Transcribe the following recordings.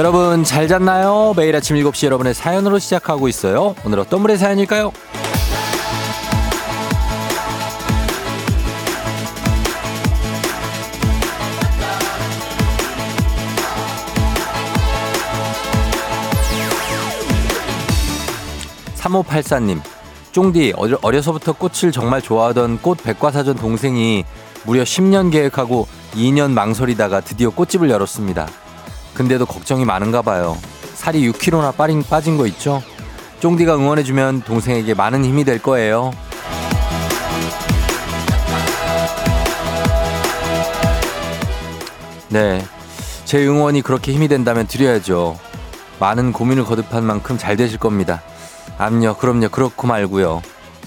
여러분 잘 잤나요? 매일 아침 7시 여러분의 사연으로 시작하고 있어요. 오늘 어떤 분의 사연일까요? 3584님, 쫑디, 어려서부터 꽃을 정말 좋아하던 꽃 백과사전 동생이 무려 10년 계획하고 2년 망설이다가 드디어 꽃집을 열었습니다. 근데도 걱정이 많은가 봐요. 살이 6kg나 빠진, 빠진 거 있죠? 쫑디가 응원해주면 동생에게 많은 힘이 될 거예요. 네. 제 응원이 그렇게 힘이 된다면 드려야죠. 많은 고민을 거듭한 만큼 잘 되실 겁니다. 암요, 그럼요. 그렇고 말고요.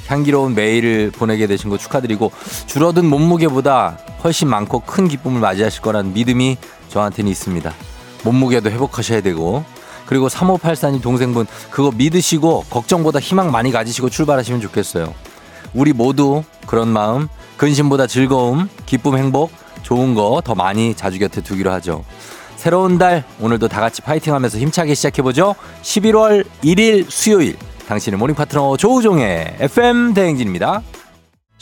향기로운 메일을 보내게 되신 거 축하드리고 줄어든 몸무게보다 훨씬 많고 큰 기쁨을 맞이하실 거라는 믿음이 저한테는 있습니다. 몸무게도 회복하셔야 되고 그리고 3584님 동생분 그거 믿으시고 걱정보다 희망 많이 가지시고 출발하시면 좋겠어요. 우리 모두 그런 마음 근심보다 즐거움 기쁨 행복 좋은 거 더 많이 자주 곁에 두기로 하죠. 새로운 달 오늘도 다 같이 파이팅하면서 힘차게 시작해 보죠. 11월 1일 수요일 당신의 morning 파트너 조우종의 FM 대행진입니다.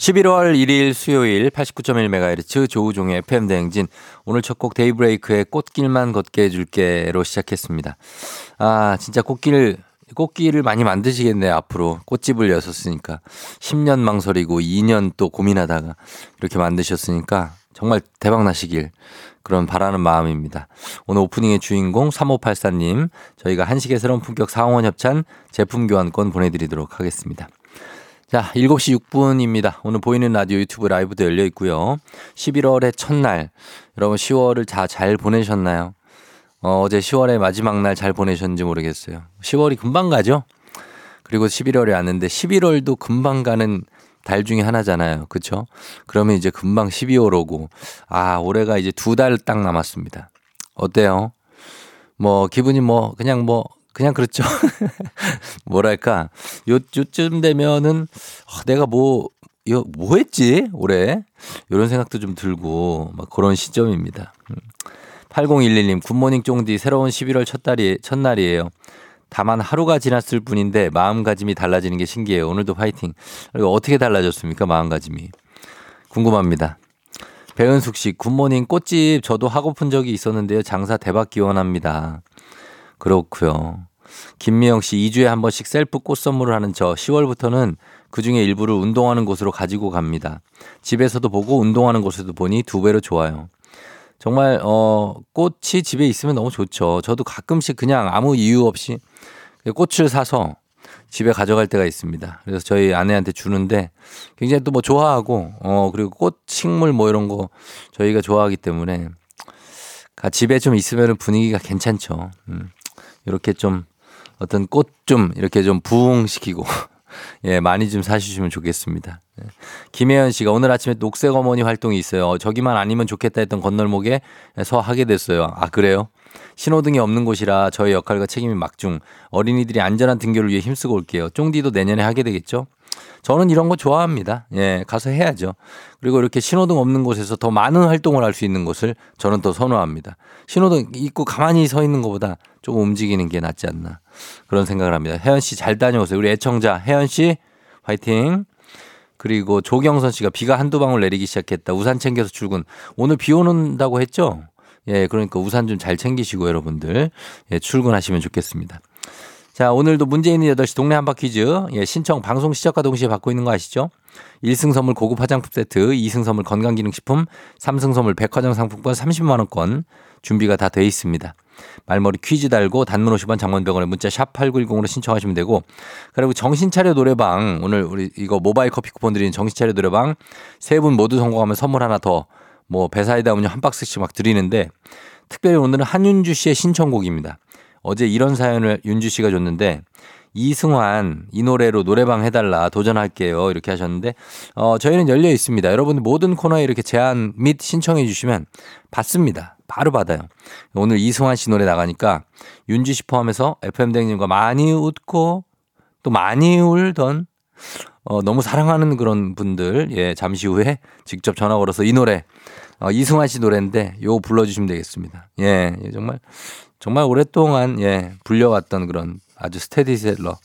11월 1일 수요일 89.1MHz 조우종의 FM 대행진. 오늘 첫 곡 데이브레이크의 꽃길만 걷게 해줄게로 시작했습니다. 아, 진짜 꽃길, 꽃길을 많이 만드시겠네요, 앞으로. 꽃집을 여셨으니까. 10년 망설이고 2년 또 고민하다가 이렇게 만드셨으니까 정말 대박 나시길 그런 바라는 마음입니다. 오늘 오프닝의 주인공 3584님, 저희가 한식의 새로운 품격 상원 협찬 제품 교환권 보내드리도록 하겠습니다. 자, 7시 6분입니다. 오늘 보이는 라디오 유튜브 라이브도 열려 있고요. 11월의 첫날, 여러분 10월을 다 잘 보내셨나요? 어, 어제 10월의 마지막 날 잘 보내셨는지 모르겠어요. 10월이 금방 가죠? 그리고 11월이 왔는데 11월도 금방 가는 달 중에 하나잖아요. 그쵸? 그러면 이제 금방 12월 오고, 아, 올해가 이제 두 달 딱 남았습니다. 어때요? 뭐, 기분이 뭐, 그냥 뭐, 그냥 그렇죠. 뭐랄까. 요, 요쯤 되면은, 어, 내가 뭐, 요, 뭐 했지? 올해? 요런 생각도 좀 들고, 막 그런 시점입니다. 8011님, 음. 굿모닝 쫑디, 새로운 11월 첫 달이, 첫날이에요. 다만 하루가 지났을 뿐인데 마음가짐이 달라지는 게 신기해요. 오늘도 화이팅. 그리고 어떻게 달라졌습니까? 마음가짐이. 궁금합니다. 배은숙 씨, 굿모닝 꽃집 저도 하고픈 적이 있었는데요. 장사 대박 기원합니다. 그렇고요. 김미영 씨, 2주에 한 번씩 셀프 꽃 선물을 하는 저 10월부터는 그 중에 일부를 운동하는 곳으로 가지고 갑니다. 집에서도 보고 운동하는 곳에도 보니 두 배로 좋아요. 정말 어 꽃이 집에 있으면 너무 좋죠. 저도 가끔씩 그냥 아무 이유 없이 꽃을 사서 집에 가져갈 때가 있습니다. 그래서 저희 아내한테 주는데 굉장히 또 뭐 좋아하고 어 그리고 꽃 식물 뭐 이런 거 저희가 좋아하기 때문에 집에 좀 있으면 분위기가 괜찮죠. 음. 이렇게 좀 어떤 꽃 좀 이렇게 좀 부흥시키고 예, 많이 좀 사주시면 좋겠습니다. 예. 김혜연 씨가 오늘 아침에 녹색 어머니 활동이 있어요. 저기만 아니면 좋겠다 했던 건널목에 서 하게 됐어요. 아, 그래요? 신호등이 없는 곳이라 저의 역할과 책임이 막중. 어린이들이 안전한 등교를 위해 힘쓰고 올게요. 쫑디도 내년에 하게 되겠죠? 저는 이런 거 좋아합니다. 예, 가서 해야죠. 그리고 이렇게 신호등 없는 곳에서 더 많은 활동을 할 수 있는 곳을 저는 또 선호합니다. 신호등 있고 가만히 서 있는 것보다 조금 움직이는 게 낫지 않나. 그런 생각을 합니다. 혜연 씨 잘 다녀오세요. 우리 애청자 혜연 씨 화이팅. 그리고 조경선 씨가 비가 한두 방울 내리기 시작했다. 우산 챙겨서 출근. 오늘 비 오는다고 했죠? 예, 그러니까 우산 좀 잘 챙기시고 여러분들 예, 출근하시면 좋겠습니다. 자, 오늘도 있는 8시 동네 한바 퀴즈. 예, 신청 방송 시작과 동시에 받고 있는 거 아시죠? 1승 선물 고급 화장품 세트, 2승 선물 건강기능식품, 3승 선물 백화점 상품권 30만원권 준비가 다 돼 있습니다. 말머리 퀴즈 달고 단문 50원 장문병원에 문자 샵 8910으로 신청하시면 되고 그리고 정신차려 노래방 오늘 우리 이거 모바일 커피 쿠폰 드리는 정신차려 노래방 세 분 모두 성공하면 선물 하나 더 뭐 배사이다 음료 한 박스씩 막 드리는데 특별히 오늘은 한윤주 씨의 신청곡입니다. 어제 이런 사연을 윤주 씨가 줬는데 이승환 이 노래로 노래방 해달라 도전할게요 이렇게 하셨는데 어 저희는 열려 있습니다. 여러분들 모든 코너에 이렇게 제안 및 신청해 주시면 받습니다. 바로 받아요. 오늘 이승환 씨 노래 나가니까 윤주 씨 포함해서 FM 댕님과 많이 웃고 또 많이 울던 어 너무 사랑하는 그런 분들 예 잠시 후에 직접 전화 걸어서 이 노래 어, 이승환 씨 노래인데 요거 불러주시면 되겠습니다. 예, 예 정말 정말 오랫동안 예, 불려왔던 그런 아주 스테디셀러.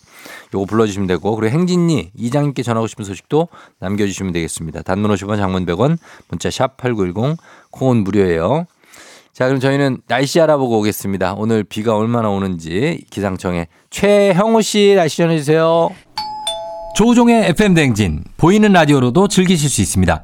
요거 불러주시면 되고 그리고 행진이 이장님께 전하고 싶은 소식도 남겨주시면 되겠습니다. 단문 50원 장문 100원 문자 샵 8910 콩은 무료예요. 자 그럼 저희는 날씨 알아보고 오겠습니다. 오늘 비가 얼마나 오는지 기상청에 최형우 씨 날씨 전해주세요. 조우종의 FM 대행진 보이는 라디오로도 즐기실 수 있습니다.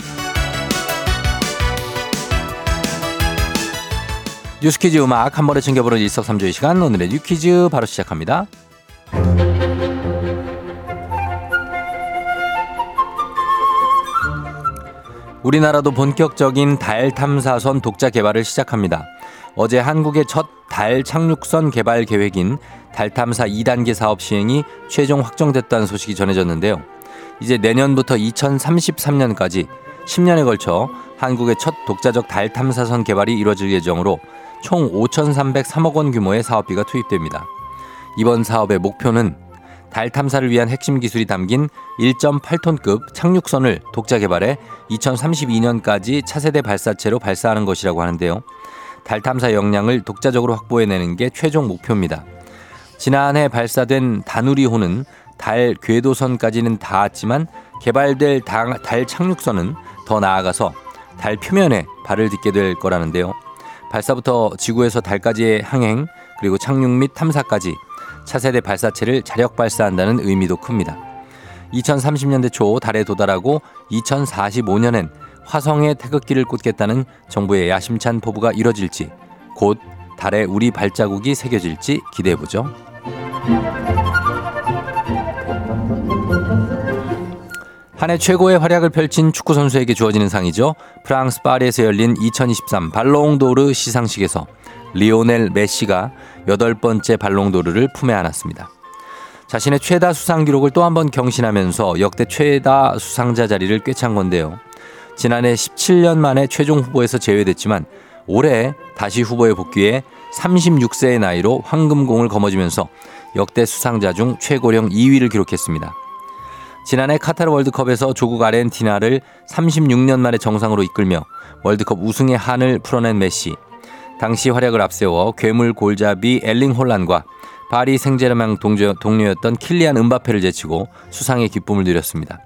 뉴스 퀴즈 음악 한 번에 챙겨보는 일석삼조의 시간 오늘의 뉴 퀴즈 바로 시작합니다 우리나라도 본격적인 달 탐사선 독자 개발을 시작합니다. 어제 한국의 첫 달 착륙선 개발 계획인 달 탐사 2단계 사업 시행이 최종 확정됐다는 소식이 전해졌는데요. 이제 내년부터 2033년까지 10년에 걸쳐 한국의 첫 독자적 달 탐사선 개발이 이뤄질 예정으로 총 5,303억 원 규모의 사업비가 투입됩니다. 이번 사업의 목표는 달 탐사를 위한 핵심 기술이 담긴 1.8톤급 착륙선을 독자 개발해 2032년까지 차세대 발사체로 발사하는 것이라고 하는데요. 달 탐사 역량을 독자적으로 확보해내는 게 최종 목표입니다. 지난해 발사된 다누리호는 달 궤도선까지는 닿았지만 개발될 달 착륙선은 더 나아가서 달 표면에 발을 딛게 될 거라는데요. 발사부터 지구에서 달까지의 항행 그리고 착륙 및 탐사까지 차세대 발사체를 자력 발사한다는 의미도 큽니다. 2030년대 초 달에 도달하고 2045년엔 화성의 태극기를 꽂겠다는 정부의 야심찬 포부가 이뤄질지 곧 달에 우리 발자국이 새겨질지 기대해보죠. 한해 최고의 활약을 펼친 축구 선수에게 주어지는 상이죠. 프랑스 파리에서 열린 2023 발롱도르 시상식에서 리오넬 메시가 여덟 번째 발롱도르를 품에 안았습니다. 자신의 최다 수상 기록을 또 한 번 경신하면서 역대 최다 수상자 자리를 꿰찬 건데요. 지난해 17년 만에 최종 후보에서 제외됐지만 올해 다시 후보에 복귀해 36세의 나이로 황금공을 거머쥐면서 역대 수상자 중 최고령 2위를 기록했습니다. 지난해 카타르 월드컵에서 조국 아르헨티나를 36년 만에 정상으로 이끌며 월드컵 우승의 한을 풀어낸 메시. 당시 활약을 앞세워 괴물 골잡이 엘링 홀란과 파리 생제르맹 동료였던 킬리안 은바페를 제치고 수상의 기쁨을 누렸습니다.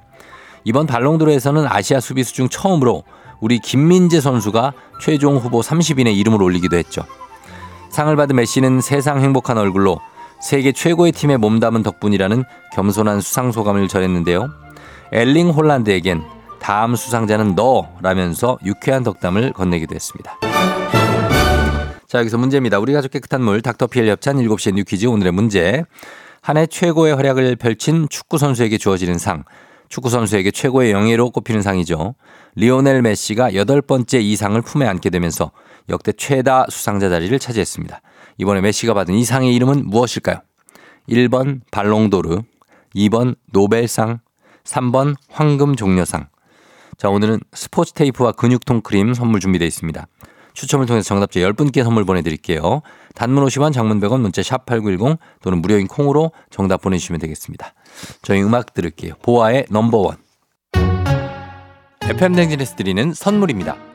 이번 발롱도르에서는 아시아 수비수 중 처음으로 우리 김민재 선수가 최종 후보 30인의 이름을 올리기도 했죠. 상을 받은 메시는 세상 행복한 얼굴로 세계 최고의 팀에 몸담은 덕분이라는 겸손한 수상 소감을 전했는데요. 엘링 홀란드에겐 다음 수상자는 너라면서 유쾌한 덕담을 건네기도 했습니다. 자, 여기서 문제입니다. 우리 가족 깨끗한 물 닥터피엘 협찬 7시의 뉴 퀴즈 오늘의 문제. 한 해 최고의 활약을 펼친 축구 선수에게 주어지는 상. 축구 선수에게 최고의 영예로 꼽히는 상이죠. 리오넬 메시가 여덟 번째 이 상을 품에 안게 되면서 역대 최다 수상자 자리를 차지했습니다. 이번에 메시가 받은 이 상의 이름은 무엇일까요? 1번 발롱도르, 2번 노벨상, 3번 황금 종려상. 자, 오늘은 스포츠 테이프와 근육통 크림 선물 준비되어 있습니다. 추첨을 통해서 정답자 10분께 선물 보내드릴게요. 단문 50원, 장문 100원, 문자 샵 8910 또는 무료인 콩으로 정답 보내주시면 되겠습니다. 저희 음악 들을게요. 보아의 넘버원. FM 대행진에서 드리는 선물입니다.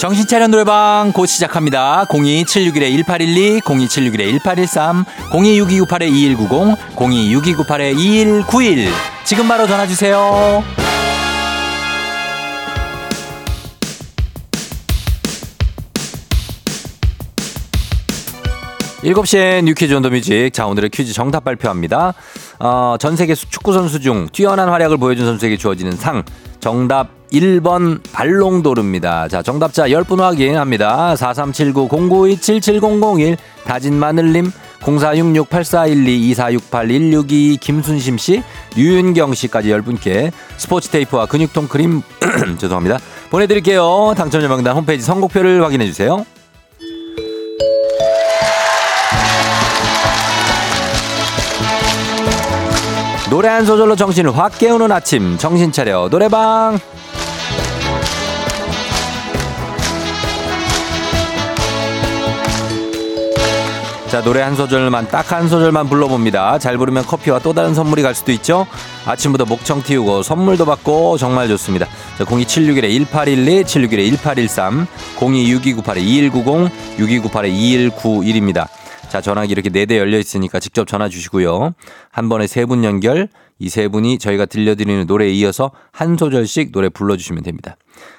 정신차려 노래방 곧 시작합니다. 02761-1812, 02761-1813, 026298-2190, 026298-2191. 지금 바로 전화주세요. 7시엔 뮤퀴즈 on the music. 자, 오늘의 퀴즈 정답 발표합니다. 어, 전 세계 축구선수 중 뛰어난 활약을 보여준 선수에게 주어지는 상. 정답 1번 발롱도르입니다. 자, 정답자 10분 확인합니다. 4379-09277001 다진 마늘님 0466-8412-2468-162 김순심 씨, 류윤경 씨까지 10분께 스포츠 테이프와 근육통 크림 죄송합니다. 보내드릴게요. 당첨자 명단 홈페이지 선곡표를 확인해 주세요. 노래 한 소절로 정신을 확 깨우는 아침 정신 차려 노래방 자 노래 한 소절만 딱 한 소절만 불러봅니다 잘 부르면 커피와 또 다른 선물이 갈 수도 있죠 아침부터 목청 틔우고 선물도 받고 정말 좋습니다 자 02761-1812 761-1813 026298-2190 6298-2191입니다 자, 전화기 이렇게 네 대 열려 있으니까 직접 전화 주시고요. 한 번에 세 분 연결, 이 세 분이 저희가 들려드리는 노래에 이어서 한 소절씩 노래 불러주시면 됩니다.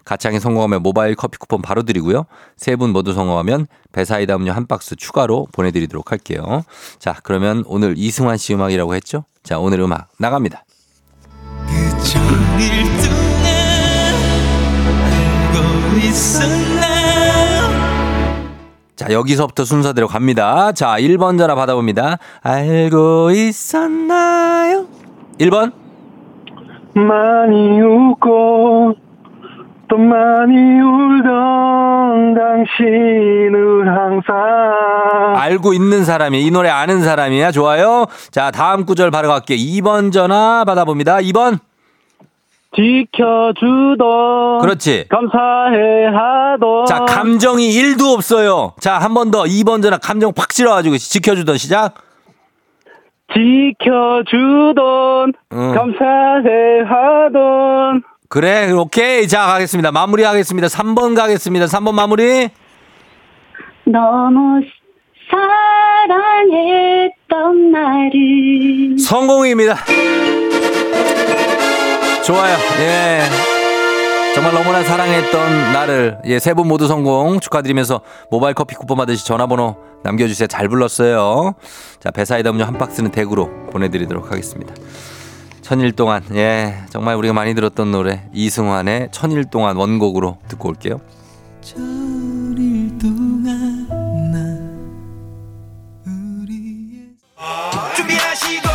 가창에 성공하면 모바일 커피 쿠폰 바로 드리고요. 세 분 모두 성공하면 배사이다 음료 한 박스 추가로 보내드리도록 할게요. 자, 그러면 오늘 이승환 씨 음악이라고 했죠? 자, 오늘 음악 나갑니다. 자, 여기서부터 순서대로 갑니다. 자, 1번 전화 받아봅니다. 알고 있었나요? 1번. 많이 웃고 또 많이 울던 당신을 항상. 알고 있는 사람이 이 노래 아는 사람이야? 좋아요. 자 다음 구절 바로 갈게요. 2번 전화 받아봅니다. 2번. 지켜주던 그렇지. 감사해 하던 자 감정이 1도 없어요. 자 한 번 더. 2번 전화 감정 팍 실어가지고 지켜주던 시작. 지켜주던 응. 감사해 하던 그래 오케이. 자 가겠습니다. 마무리 하겠습니다. 3번 가겠습니다. 3번 마무리. 너무 사랑했던 나를 성공입니다. 좋아요. 예. 정말 너무나 사랑했던 나를 예, 세 분 모두 성공 축하드리면서 모바일 커피 쿠폰 받으시 전화번호 남겨주세요. 잘 불렀어요. 자, 배사이다 음료 한 박스는 댁으로 보내드리도록 하겠습니다. 천일 동안 예 정말 우리가 많이 들었던 노래 이승환의 천일 동안 원곡으로 듣고 올게요. 천일 동안 나 우리의 준비하시고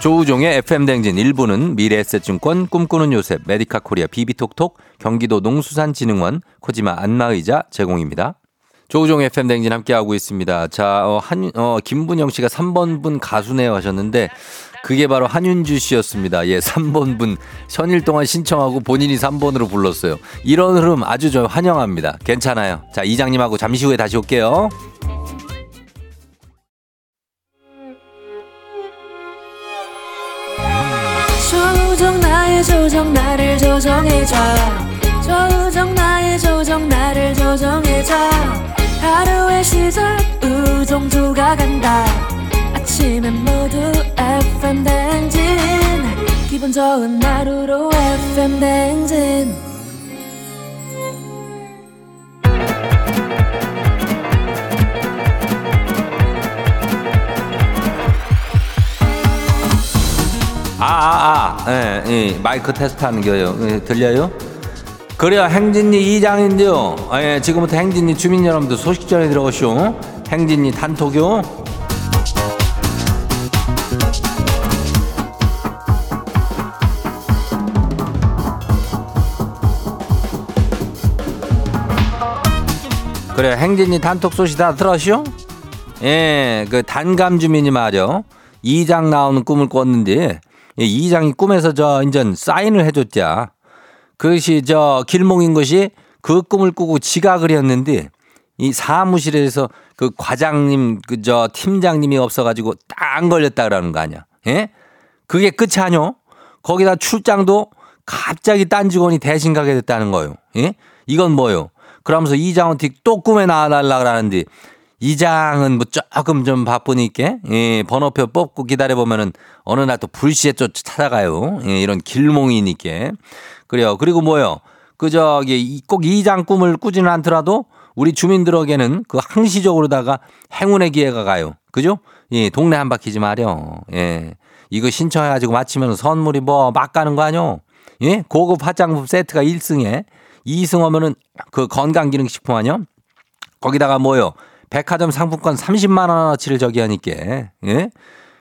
조우종의 FM댕진 1부는 미래에셋증권 꿈꾸는 요셉 메디카 코리아 비비톡톡 경기도 농수산진흥원 코지마 안마의자 제공입니다. 조우종의 FM댕진 함께하고 있습니다. 자, 어, 한, 어, 김분영 씨가 3번 분 가수네요 하셨는데 그게 바로 한윤주 씨였습니다. 예, 3번 분 천일 동안 신청하고 본인이 3번으로 불렀어요. 이런 흐름 아주 저 환영합니다. 괜찮아요. 자, 이장님하고 잠시 후에 다시 올게요. 조정 나의 조정 나를 조정해줘 조정 나의 조정 나를 조정해줘. 하루의 시절 우정조가 간다. 아침엔 모두 FM 댕진. 기분 좋은 하루로 FM 댕진. 아, 아, 아, 예, 예, 마이크 테스트 하는 거요. 예, 들려요? 그래요, 행진리 이장인데요. 예, 지금부터 행진리 주민 여러분들 소식 전해 들어오시오. 행진리 단톡요. 그래, 행진리 단톡 소식 다 들었시오? 예, 그 단감 주민이 말이요. 이장 나오는 꿈을 꿨는데 이 이장이 꿈에서 저 인전 사인을 해줬자. 그것이 저 길몽인 것이 그 꿈을 꾸고 지각을 했는데 이 사무실에서 그 과장님 그 저 팀장님이 없어가지고 딱 걸렸다 그러는 거 아니야? 예? 그게 끝이 아니요? 거기다 출장도 갑자기 딴 직원이 대신 가게 됐다는 거요. 예? 이건 뭐요? 그러면서 이장한테 또 꿈에 나와달라 그러는데 이장은 뭐 조금 좀 바쁘니까 예, 번호표 뽑고 기다려 보면은 어느 날 또 불시에 쫓 찾아가요. 예, 이런 길몽이니까 그래요. 그리고 뭐요? 그 저기 이- 꼭 이장 꿈을 꾸지는 않더라도 우리 주민들에게는 그 항시적으로다가 행운의 기회가 가요. 그죠? 예, 동네 한 바퀴지 말이요. 예. 이거 신청해가지고 마치면 선물이 뭐 막 가는 거 아니요? 예? 고급 화장품 세트가 1승에 2승 하면은 그 건강기능식품 아니요? 거기다가 뭐요? 백화점 상품권 30만 원어치를 저기 하니까 예?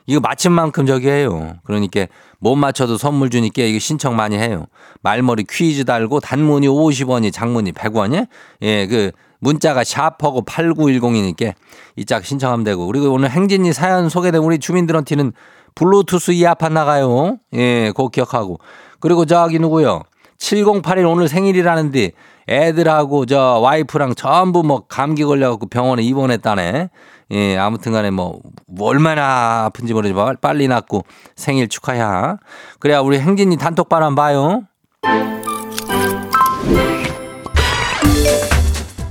이거 맞힌 만큼 저기 해요. 그러니까 못 맞춰도 선물 주니까 이거 신청 많이 해요. 말머리 퀴즈 달고 단문이 50원이 장문이 100원이 예, 그 문자가 샤퍼고 8910이니까 이 짝 신청하면 되고 그리고 오늘 행진이 사연 소개된 우리 주민들한테는 블루투스 이어팟 나가요. 예, 그거 기억하고. 그리고 저기 누구요? 7081 오늘 생일이라는데 애들하고 저 와이프랑 전부 뭐 감기 걸려갖고 병원에 입원했다네. 예, 아무튼 간에 뭐, 뭐 얼마나 아픈지 모르지만 빨리 낫고 생일 축하야. 그래야 우리 행진이 한번 봐요.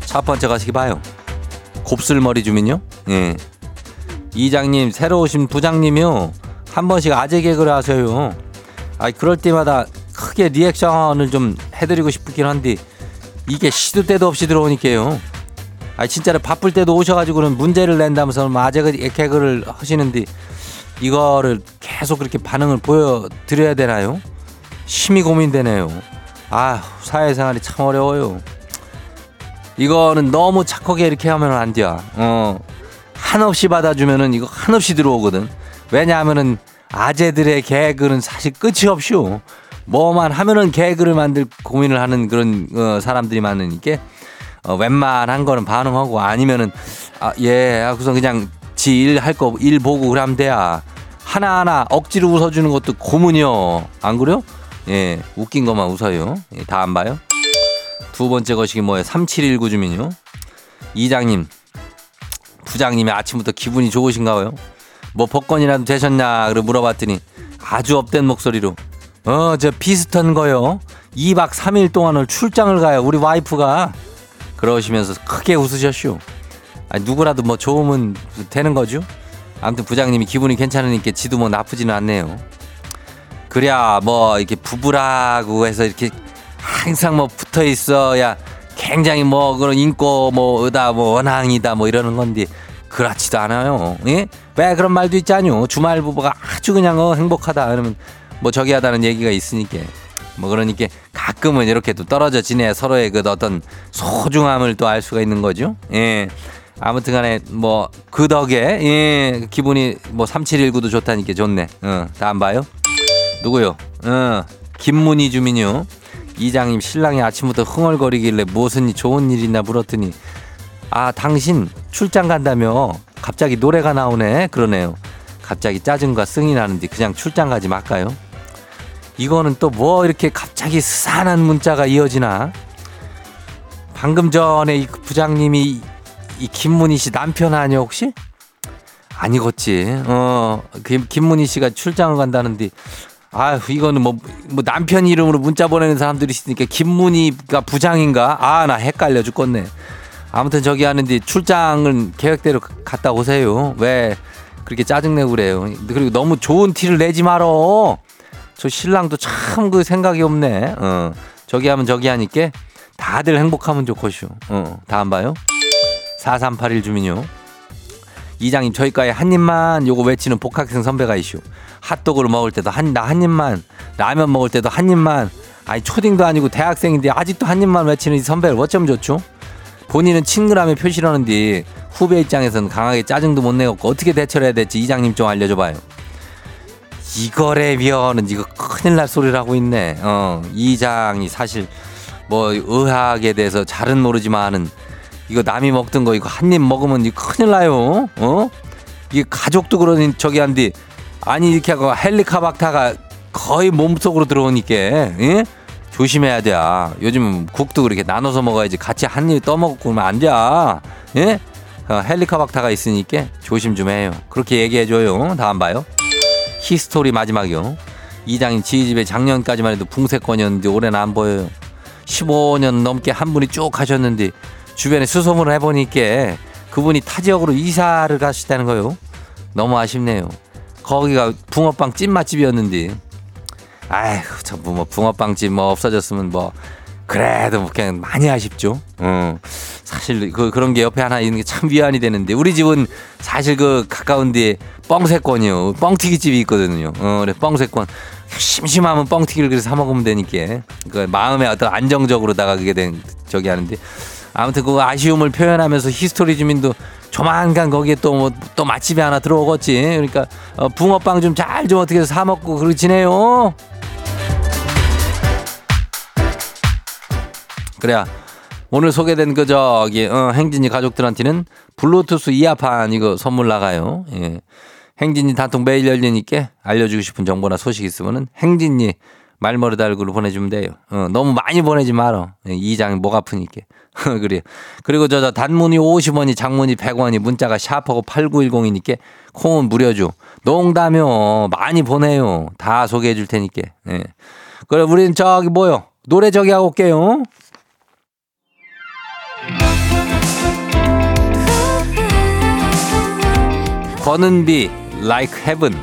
첫 번째 가시기 봐요. 곱슬머리 주민요? 예. 이장님, 새로 오신 부장님이요. 한 번씩 아재 개그를 하셔요. 아 그럴 때마다 크게 리액션을 좀 해드리고 싶긴 한데 이게 시도 때도 없이 들어오니까요. 아 진짜로 바쁠 때도 오셔가지고는 문제를 낸다면서 아재 개그를 하시는데 이거를 계속 그렇게 반응을 보여드려야 되나요? 심히 고민되네요. 아 사회생활이 참 어려워요. 이거는 너무 착하게 이렇게 하면 안 돼. 어 한없이 받아주면은 이거 한없이 들어오거든. 왜냐하면은 아재들의 개그는 사실 끝이 없쇼. 뭐만 하면은 개그를 만들 고민을 하는 그런 어, 사람들이 많으니까 어, 웬만한 거는 반응하고 아니면은 아, 예, 하고서 그냥 지 일 할 거 일 보고 그러면 돼야. 하나하나 억지로 웃어주는 것도 고문이요. 안 그래요? 예, 웃긴 것만 웃어요. 예, 다 안 봐요? 두 번째 것이 뭐예요? 3719 주민요. 이장님, 부장님이 아침부터 기분이 좋으신가 봐요. 뭐 복권이라도 되셨냐? 그러 물어봤더니 아주 업된 목소리로 어, 저 비슷한 거요. 2박 3일 동안을 출장을 가요. 우리 와이프가. 그러시면서 크게 웃으셨슈. 아니, 누구라도 뭐 좋으면 되는 거죠? 아무튼 부장님이 기분이 괜찮으니까 지도 뭐 나쁘지는 않네요. 그래야 뭐 이렇게 부부라고 해서 이렇게 항상 뭐 붙어 있어야 굉장히 뭐 그런 인고 뭐 의다 뭐 원앙이다 뭐 이러는 건데 그렇지도 않아요. 예? 왜 그런 말도 있잖요. 주말 부부가 아주 그냥 어, 행복하다 그러면 뭐 저기 하다는 얘기가 있으니까 뭐 그러니까 가끔은 이렇게 또 떨어져 지내 서로의 그 어떤 소중함을 또 알 수가 있는 거죠. 예. 아무튼 간에 뭐 그 덕에 예, 기분이 뭐 3719도 좋다니까 좋네. 어, 다음 봐요. 누구요? 어, 김문희 주민요. 이장님 신랑이 아침부터 흥얼거리길래 무슨 좋은 일 있나 물었더니 아 당신 출장 간다며 갑자기 노래가 나오네 그러네요. 갑자기 짜증과 승이 나는데 그냥 출장 가지 말까요? 이거는 또 뭐 이렇게 갑자기 스산한 문자가 이어지나? 방금 전에 이 부장님이 이 김문희 씨 남편 아니야 혹시? 아니겠지. 어, 김, 김문희 씨가 출장을 간다는데 아휴 이거는 뭐, 뭐 남편 이름으로 문자 보내는 사람들이 있으니까 김문희가 부장인가? 아 나 헷갈려 죽겠네. 아무튼 저기 하는데 출장은 계획대로 갔다 오세요. 왜 그렇게 짜증내고 그래요. 그리고 너무 좋은 티를 내지 말어. 저 신랑도 참 그 생각이 없네. 어. 저기 하면 저기 하니까 다들 행복하면 좋고쇼. 어. 다음 봐요. 4381 주민요. 이장님 저희과에 한 입만 요거 외치는 복학생 선배가 이슈. 핫도그를 먹을 때도 한 나 한 입만 라면 먹을 때도 한 입만 아니 초딩도 아니고 대학생인데 아직도 한 입만 외치는 이 선배를 어쩜 좋죠? 본인은 친근함에 표시를 하는데 후배 입장에서는 강하게 짜증도 못 내고 어떻게 대처를 해야 될지 이장님 좀 알려줘봐요. 이거래면은 이거 큰일 날 소리를 하고 있네. 어, 이장이 사실 뭐 의학에 대해서 잘은 모르지만은 이거 남이 먹던 거 이거 한 입 먹으면 이거 큰일 나요. 어? 이게 가족도 그러니 저기 한디 아니 이렇게 하고 헬리카박타가 거의 몸속으로 들어오니까 예? 조심해야 돼. 요즘 국도 그렇게 나눠서 먹어야지 같이 한 입 떠먹고 그러면 안 돼. 예? 어, 헬리카박타가 있으니까 조심 좀 해요. 그렇게 얘기해줘요. 다음 봐요. 히스토리 마지막이요. 이장인 저희 집에 작년까지만 해도 붕세권이었는데 올해는 안 보여요. 15년 넘게 한 분이 쭉 가셨는데 주변에 수소문을 해보니까 그분이 타 지역으로 이사를 가시다는 거요. 너무 아쉽네요. 거기가 붕어빵 찐맛집이었는데. 아이고, 저뭐 붕어빵집 뭐 없어졌으면 뭐 그래도 뭐 그냥 많이 아쉽죠. 어. 사실 그 그런 게 옆에 하나 있는 게 참 위안이 되는데 우리 집은 사실 그 가까운데 뻥새권이요. 뻥튀기 집이 있거든요. 어, 그래 뻥새권. 심심하면 뻥튀기를 그래서 사 먹으면 되니까 그 마음에 어떤 안정적으로다가 그게 된 저기 하는데 아무튼 그 아쉬움을 표현하면서 히스토리 주민도 조만간 거기에 또뭐또 맛집이 하나 들어오겠지. 그러니까 어, 붕어빵 좀 잘좀 어떻게 해서 사 먹고 그러고 지내요. 그래야 오늘 소개된 그 저기 어, 행진이 가족들한테는 블루투스 이어판 이거 선물 나가요. 예. 행진이 단통 매일 열리니까 알려주고 싶은 정보나 소식 있으면은 행진이 말머리 달구로 보내주면 돼요. 어, 너무 많이 보내지 말어. 예, 이장 목 아프니까. 그래. 그리고 저, 저 단문이 50원이 장문이 100원이 문자가 샤프하고 8910이니까 콩은 무료죠. 농담요. 많이 보내요. 다 소개해 줄 테니까. 예. 그래 우린 저기 뭐요. 노래 저기 하고 올게요. 권은비 Like Heaven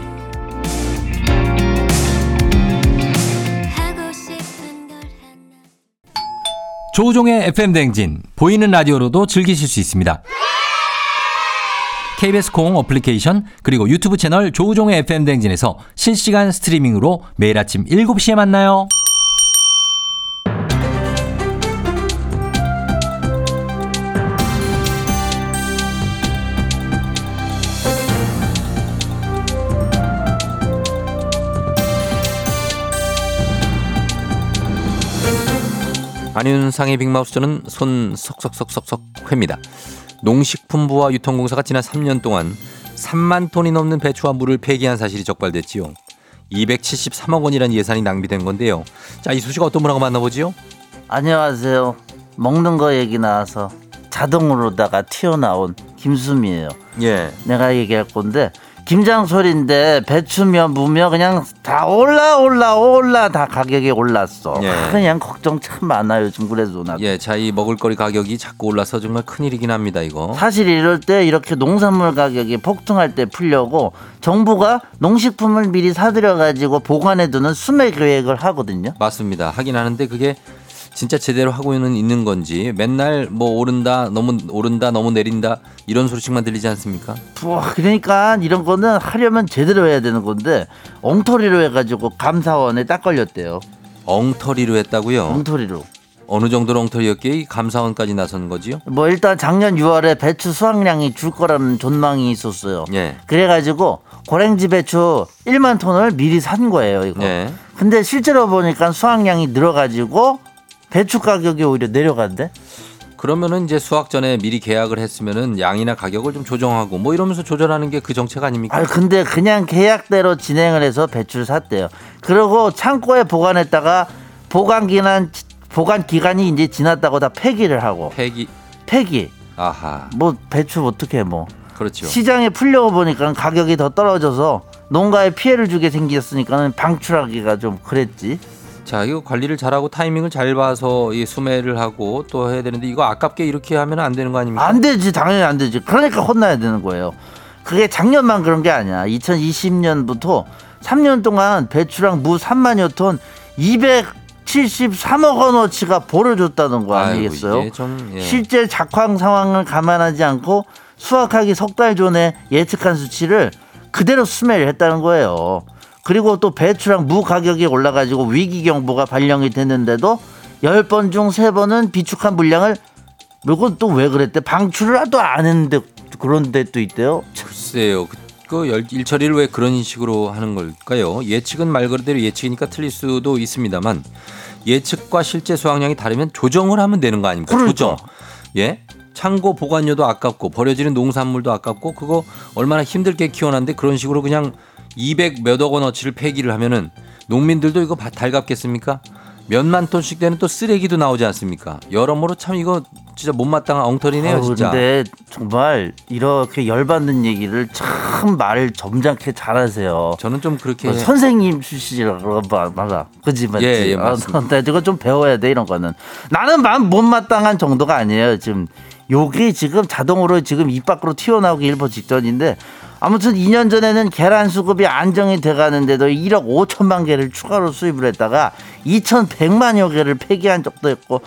조우종의 FM 댕진 보이는 라디오로도 즐기실 수 있습니다. KBS 콩 어플리케이션 그리고 유튜브 채널 조우종의 FM 댕진에서 실시간 스트리밍으로 매일 아침 7시에 만나요. 안윤상의 빅마우스 저는 손 석석석석석 회입니다. 농식품부와 유통공사가 지난 3년 동안 3만 톤이 넘는 배추와 물을 폐기한 사실이 적발됐지요. 273억 원이라는 예산이 낭비된 건데요. 자, 이 소식 어떤 분하고 만나보지요? 안녕하세요. 먹는 거 얘기 나와서 자동으로다가 튀어나온 김수미예요. 예. 내가 얘기할 건데 김장솔인데 배추며 무며 그냥 다 올라 올라 올라 다 가격이 올랐어. 예. 아, 그냥 걱정 참 많아 요즘 그래도 나. 예, 자, 이 먹을거리 가격이 자꾸 올라서 정말 큰일이긴 합니다, 이거. 사실 이럴 때 이렇게 농산물 가격이 폭등할 때 풀려고 정부가 농식품을 미리 사들여 가지고 보관해 두는 수매 계획을 하거든요. 맞습니다. 하긴 하는데 그게 진짜 제대로 하고는 있는 건지 맨날 뭐 오른다, 너무 오른다, 너무 내린다 이런 소리씩만 들리지 않습니까? 와, 그러니까 이런 거는 하려면 제대로 해야 되는 건데 엉터리로 해가지고 감사원에 딱 걸렸대요. 엉터리로 했다고요? 엉터리로. 어느 정도로 엉터리였기에 이 감사원까지 나선 거지요? 뭐 일단 작년 6월에 배추 수확량이 줄 거라는 전망이 있었어요. 예. 그래가지고 고랭지 배추 1만 톤을 미리 산 거예요. 이거. 예. 근데 실제로 보니까 수확량이 늘어가지고 배추 가격이 오히려 내려간대. 그러면은 이제 수확 전에 미리 계약을 했으면은 양이나 가격을 좀 조정하고 뭐 이러면서 조절하는 게 그 정책 아닙니까? 아 근데 그냥 계약대로 진행을 해서 배추를 샀대요. 그리고 창고에 보관했다가 보관 기간 보관 기간이 이제 지났다고 다 폐기를 하고 폐기. 폐기. 아하. 뭐 배추 어떻게 뭐 그렇죠. 시장에 풀려고 보니까 가격이 더 떨어져서 농가에 피해를 주게 생겼으니까는 방출하기가 좀 그랬지. 자, 이거 관리를 잘하고 타이밍을 잘 봐서 이 수매를 하고 또 해야 되는데 이거 아깝게 이렇게 하면 안 되는 거 아닙니까? 안 되지 당연히 안 되지. 그러니까 혼나야 되는 거예요. 그게 작년만 그런 게 아니야. 2020년부터 3년 동안 배추랑 무 3만여 톤 273억 원어치가 보를 줬다는 거 아니겠어요? 좀, 예. 실제 작황 상황을 감안하지 않고 수확하기 석 달 전에 예측한 수치를 그대로 수매를 했다는 거예요. 그리고 또 배추랑 무 가격이 올라가지고 위기 경보가 발령이 됐는데도 10번 중 3번은 비축한 물량을 이건 또 왜 그랬대? 방출을 또 안 했는데 그런 데도 있대요. 글쎄요. 그, 그 열- 일처리를 왜 그런 식으로 하는 걸까요? 예측은 말 그대로 예측이니까 틀릴 수도 있습니다만 예측과 실제 수확량이 다르면 조정을 하면 되는 거 아닙니까? 그러니까. 조정. 예? 창고 보관료도 아깝고 버려지는 농산물도 아깝고 그거 얼마나 힘들게 키워놨는데 그런 식으로 그냥 200 몇억 원어치를 폐기를 하면은 농민들도 이거 바- 달갑겠습니까? 몇만 톤씩 되는 또 쓰레기도 나오지 않습니까? 여러모로 참 이거 진짜 못마땅한 엉터리네요, 아우, 진짜. 근데 정말 이렇게 열받는 얘기를 참 말을 점잖게 잘하세요. 저는 좀 그렇게 그 선생님 출신이라고 봐- 맞아. 그지 맞지. 예, 예, 아, 맞습니다. 근데 이거 좀 배워야 돼 이런 거는. 나는 만 못마땅한 정도가 아니에요. 지금 요게 지금 자동으로 지금 입 밖으로 튀어나오기 일보 직전인데 아무튼 2년 전에는 계란 수급이 안정이 돼가는데도 1억 5천만 개를 추가로 수입을 했다가 2,100만여 개를 폐기한 적도 있고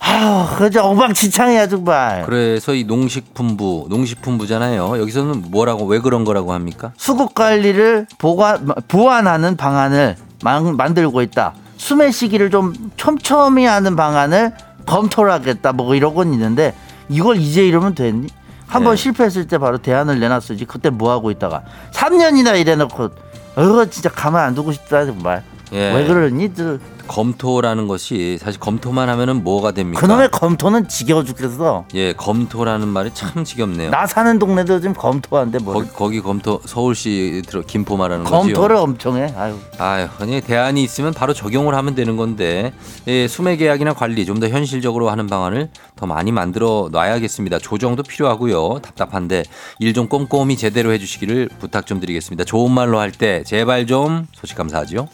아우 그저 엉망진창이야 정말. 그래서 이 농식품부, 농식품부잖아요. 여기서는 뭐라고 왜 그런 거라고 합니까? 수급 관리를 보관, 보완하는 방안을 만, 만들고 있다. 수매 시기를 좀 촘촘히 하는 방안을 검토를 하겠다. 뭐 이러곤 있는데 이걸 이제 이러면 됐니? 한번 네. 실패했을 때 바로 대안을 내놨어야지. 그때 뭐 하고 있다가 3년이나 이래놓고 어 진짜 가만 안 두고 싶다 정말. 예. 왜 그러니? 저 검토라는 것이 사실 검토만 하면은 뭐가 됩니까? 그놈의 검토는 지겨워 죽겠어. 예, 검토라는 말이 참 지겹네요. 나 사는 동네도 지금 검토한데 뭐 거기, 거기 검토 서울시 들어 김포 말하는 거지요. 검토를 엄청 해. 아유. 아유, 아니 대안이 있으면 바로 적용을 하면 되는 건데 예, 수매 계약이나 관리 좀 더 현실적으로 하는 방안을 더 많이 만들어 놔야겠습니다. 조정도 필요하고요. 답답한데 일 좀 꼼꼼히 제대로 해주시기를 부탁 좀 드리겠습니다. 좋은 말로 할 때 제발 좀 소식 감사하죠.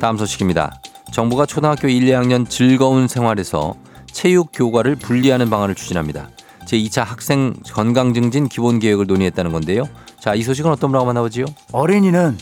다음 소식입니다. 정부가 초등학교 1, 2학년 즐거운 생활에서 체육 교과를 분리하는 방안을 추진합니다. 제2차 학생 건강 증진 기본 계획을 논의했다는 건데요. 자, 이 소식은 어떤 분하고 만나보지요? 어린이는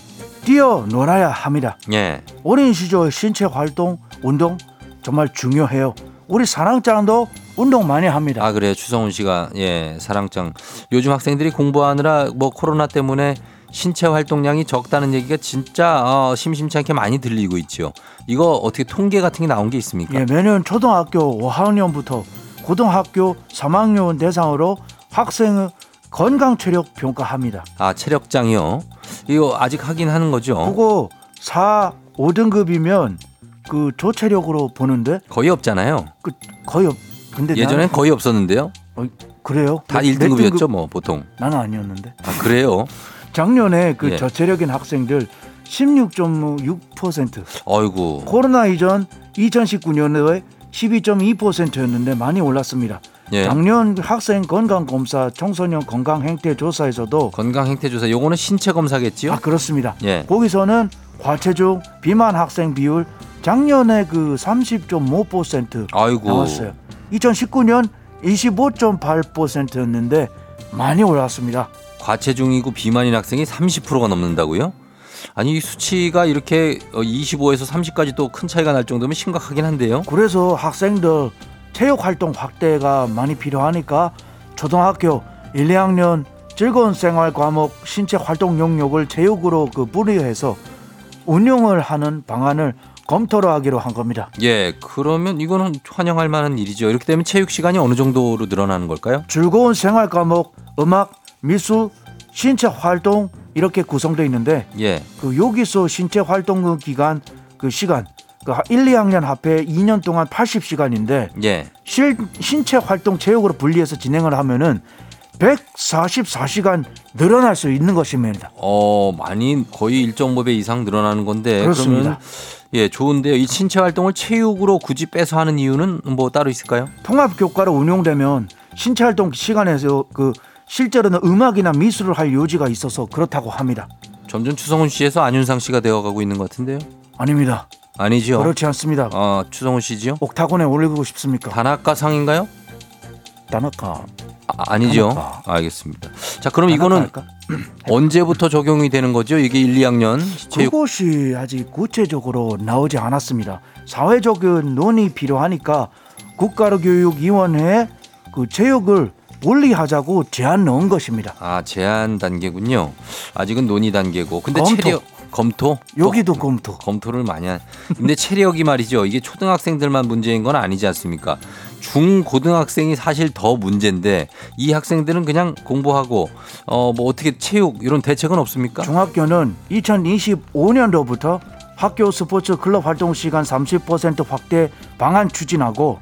뛰어 놀아야 합니다. 예. 어린 시절 신체 활동, 운동 정말 중요해요. 우리 사랑장도 운동 많이 합니다. 아, 그래요. 추성훈 씨가 예, 사랑장. 요즘 학생들이 공부하느라 뭐 코로나 때문에 신체 활동량이 적다는 얘기가 진짜 어, 심심찮게 많이 들리고 있죠. 이거 어떻게 통계 같은 게 나온 게 있습니까? 예, 매년 초등학교 5학년부터 고등학교 3학년 대상으로 학생의 건강 체력 평가합니다. 아, 체력장이요. 이거 아직 하긴 하는 거죠. 그거 4, 5등급이면 그 조체력으로 보는데 거의 없잖아요. 그 거의 없. 근데 예전엔 나는- 거의 없었는데요. 어, 그래요? 다 몇- 몇 1등급이었죠, 등급? 뭐 보통. 나는 아니었는데. 아, 그래요? 작년에 그 예. 저체력인 학생들 16.6% 어이구. 코로나 이전 2019년에 12.2%였는데 많이 올랐습니다. 예. 작년 학생 건강 검사 청소년 건강 행태 조사에서도 건강 행태 조사 요거는 신체 검사겠지요? 아 그렇습니다. 예. 거기서는 과체중 비만 학생 비율 작년에 그 30.5% 아이고. 나왔어요. 2019년 25.8%였는데 많이 올랐습니다. 과체중이고 비만인 학생이 30%가 넘는다고요? 아니 이 수치가 이렇게 25에서 30까지 또 큰 차이가 날 정도면 심각하긴 한데요. 그래서 학생들 체육 활동 확대가 많이 필요하니까 초등학교 1, 2학년 즐거운 생활 과목 신체 활동 영역을 체육으로 그 분리해서 운영을 하는 방안을 검토를 하기로 한 겁니다. 예, 그러면 이거는 환영할 만한 일이죠. 이렇게 되면 체육 시간이 어느 정도로 늘어나는 걸까요? 즐거운 생활 과목, 음악, 미술, 신체 활동 이렇게 구성되어 있는데 예, 그 여기서 신체 활동 그 기간 그 시간 그 1, 2학년 합해 2년 동안 80시간인데 예. 실, 신체 활동 체육으로 분리해서 진행을 하면은 144시간 늘어날 수 있는 것입니다. 어, 많이 거의 1.5배 이상 늘어나는 건데 그렇습니다. 예, 좋은데요. 이 신체 활동을 체육으로 굳이 빼서 하는 이유는 뭐 따로 있을까요? 통합 교과로 운용되면 신체 활동 시간에서 그 실제로는 음악이나 미술을 할 요지가 있어서 그렇다고 합니다. 점점 추성훈 씨에서 안윤상 씨가 되어가고 있는 것 같은데요. 아닙니다. 아니죠. 그렇지 않습니다. 어, 추성훈 씨지요? 옥타곤에 올리고 싶습니까? 단학가상인가요? 다나카. 아, 니죠. 알겠습니다. 자, 그럼 이거는? 언제부터 적용이 되는 거죠? 이게 1, 2학년 체육 그것이 아직 구체적으로 나오지 않았습니다. 사회적인 논의 필요하니까 국가교육위원회에 그 체육을 분리하자고 제안 넣은 것입니다. 아, 제한 단계군요. 아직은 논의 단계고. 근데 검토. 체력 검토? 여기도 또 검토. 검토를 많이 한. 근데 체력이 말이죠. 이게 초등학생들만 문제인 건 아니지 않습니까? 중 고등학생이 사실 더 문제인데 이 학생들은 그냥 공부하고 어 뭐 어떻게 체육 이런 대책은 없습니까? 중학교는 2025년도부터 학교 스포츠 클럽 활동 시간 30% 확대 방안 추진하고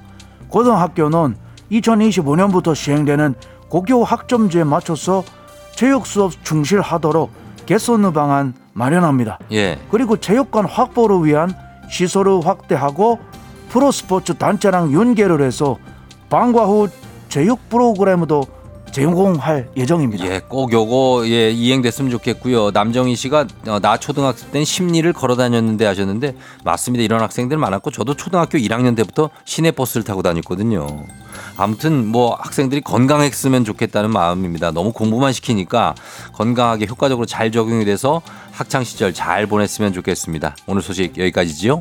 고등학교는 2025년부터 시행되는 고교 학점제에 맞춰서 체육 수업 충실하도록 개선 방안 마련합니다. 예. 그리고 체육관 확보를 위한 시설을 확대하고 프로스포츠 단체랑 연계를 해서 방과 후 체육 프로그램도 제공할 예정입니다. 예, 꼭 요거 예 이행됐으면 좋겠고요. 남정희 씨가 어, 나 초등학생 땐 심리를 걸어 다녔는데 하셨는데 맞습니다. 이런 학생들 많았고 저도 초등학교 1학년 때부터 시내 버스를 타고 다녔거든요. 아무튼 뭐 학생들이 건강했으면 좋겠다는 마음입니다. 너무 공부만 시키니까 건강하게 효과적으로 잘 적용이 돼서 학창 시절 잘 보냈으면 좋겠습니다. 오늘 소식 여기까지지요.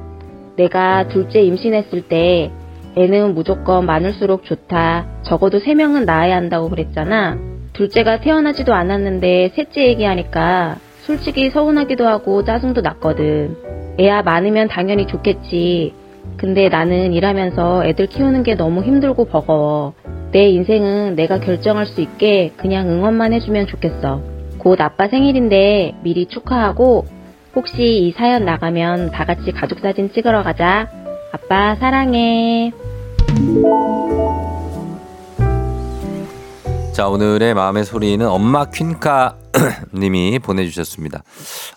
내가 둘째 임신했을 때 애는 무조건 많을수록 좋다. 적어도 세 명은 낳아야 한다고 그랬잖아. 둘째가 태어나지도 않았는데 셋째 얘기하니까 솔직히 서운하기도 하고 짜증도 났거든. 애야 많으면 당연히 좋겠지. 근데 나는 일하면서 애들 키우는 게 너무 힘들고 버거워. 내 인생은 내가 결정할 수 있게 그냥 응원만 해주면 좋겠어. 곧 아빠 생일인데 미리 축하하고 혹시 이 사연 나가면 다 같이 가족 사진 찍으러 가자. 아빠 사랑해. 자, 오늘의 마음의 소리는 엄마 퀸카 님이 보내주셨습니다.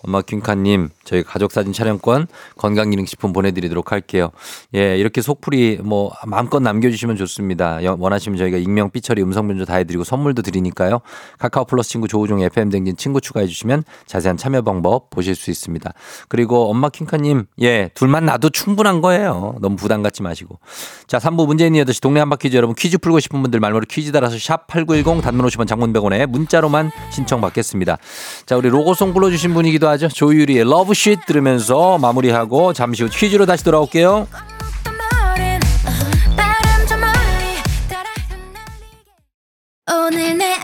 엄마 퀸카님, 저희 가족사진 촬영권 건강기능식품 보내드리도록 할게요. 예, 이렇게 속풀이 뭐 마음껏 남겨주시면 좋습니다. 여- 원하시면 저희가 익명, 삐처리, 음성변조 다 해드리고 선물도 드리니까요. 카카오 플러스 친구 조우종 FM 댕진 친구 추가해주시면 자세한 참여 방법 보실 수 있습니다. 그리고 엄마 퀸카님, 예, 둘만 놔도 충분한 거예요. 너무 부담 갖지 마시고. 자, 3부 문재인 8시 동네 한바 퀴즈 여러분 퀴즈 풀고 싶은 분들 말머리 퀴즈 달아서 샵8910 단문 50원 장문 100원에 문자로만 신청받겠습니다. 자, 우리 로고송 불러주신 분이기도 하죠. 조유리의 러브쉿 들으면서 마무리하고 잠시 후 퀴즈로 다시 돌아올게요. 오늘 내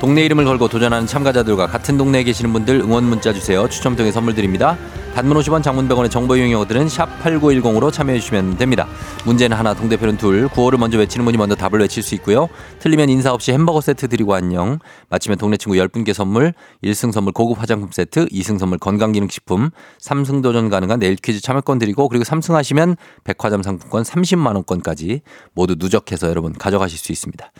동네 이름을 걸고 도전하는 참가자들과 같은 동네에 계시는 분들 응원 문자 주세요. 추첨 통해 선물 드립니다. 단문 50원 장문 100원의 정보 이용료들은 샵 8910으로 참여해 주시면 됩니다. 문제는 하나 동대표는 둘 구호를 먼저 외치는 분이 먼저 답을 외칠 수 있고요. 틀리면 인사 없이 햄버거 세트 드리고 안녕. 마치면 동네 친구 10분께 선물 1승 선물 고급 화장품 세트 2승 선물 건강기능식품 3승 도전 가능한 내일 퀴즈 참여권 드리고 그리고 3승 하시면 백화점 상품권 30만 원권까지 모두 누적해서 여러분 가져가실 수 있습니다.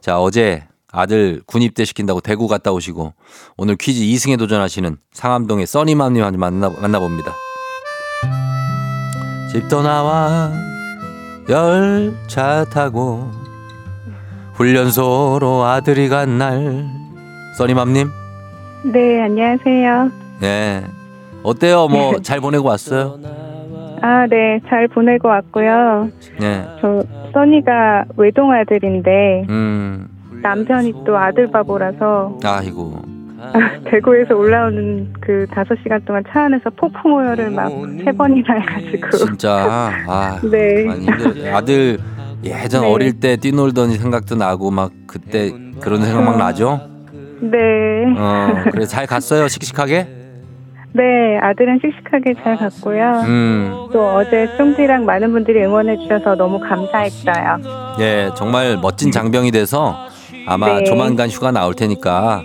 자 어제 아들 군 입대 시킨다고 대구 갔다 오시고 오늘 퀴즈 2승에 도전하시는 상암동의 써니맘님 만나, 만나봅니다. 집도 나와 열차 타고 훈련소로 아들이 간 날 써니맘님 네, 안녕하세요. 네 어때요 뭐 잘 보내고 왔어요? 아, 네, 잘 보내고 왔고요. 네. 저, 써니가 외동 아들인데, 음 남편이 또 아들 바보라서, 아이고 대구에서 올라오는 그 다섯 시간 동안 차 안에서 폭풍오열을 막세 번이나 해가지고. 진짜 아 네. 아들 예전 네. 어릴 때 뛰놀던 생각도 나고 막 그때 그런 생각 막 나죠? 네. 어 그래 잘 갔어요 씩씩하게? 네, 아들은 씩씩하게 잘 갔고요. 음. 또 어제 쫑디랑 많은 분들이 응원해 주셔서 너무 감사했어요. 예, 정말 멋진 장병이 돼서 아마 네. 조만간 휴가 나올 테니까